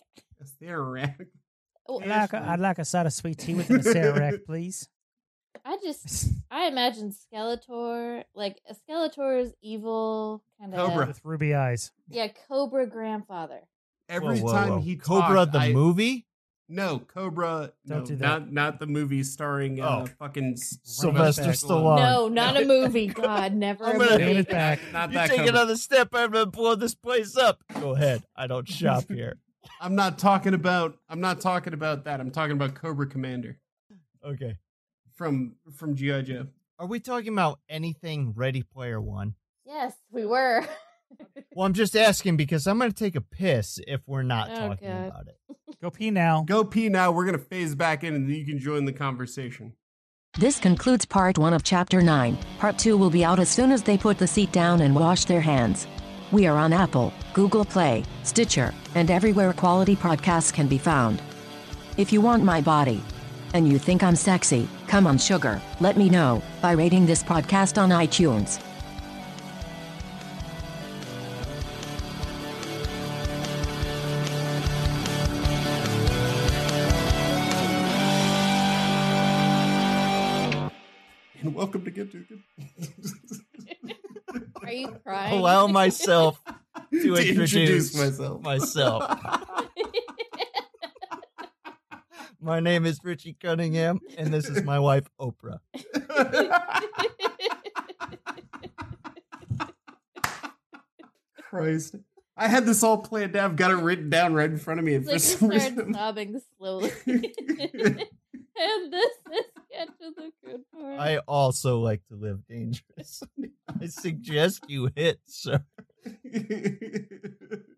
A Sararak. Oh, I'd like, a, I'd like a side of sweet tea with an Acerac, please. I just I imagine Skeletor like a Skeletor's evil kind of Cobra. With ruby eyes. Yeah, Cobra grandfather. Every Whoa, whoa, time whoa. he Cobra talked, the I- movie, No, Cobra. Don't no, do that. Not not the movie starring uh, Oh. fucking Sylvester. Stallone. No, not a movie. God, never I'm a gonna- movie. It back. Not you that take Cobra. another step, I'm gonna blow this place up. Go ahead. I don't shop here. I'm not talking about. I'm not talking about that. I'm talking about Cobra Commander Okay. from from GI Joe. Are we talking about anything Ready Player One? Yes, we were. Well, I'm just asking because I'm going to take a piss if we're not Oh, talking God. about it. Go pee now. Go pee now. We're gonna phase back in, and then you can join the conversation. This concludes part 1 of Chapter 9. Part 2 will be out as soon as they put the seat down and wash their hands. We are on Apple, Google Play, Stitcher, and everywhere quality podcasts can be found. If you want my body, and you think I'm sexy, come on, sugar, let me know by rating this podcast on iTunes. You crying? Allow myself to, To introduce, introduce myself. myself. My name is Richie Cunningham, and this is my wife, Oprah. Christ. I had this all planned out. I've got it written down right in front of me. And It's for like you some start reason, sobbing slowly. and this is get to the good part. I also like to live dangerous. I suggest you hit, sir.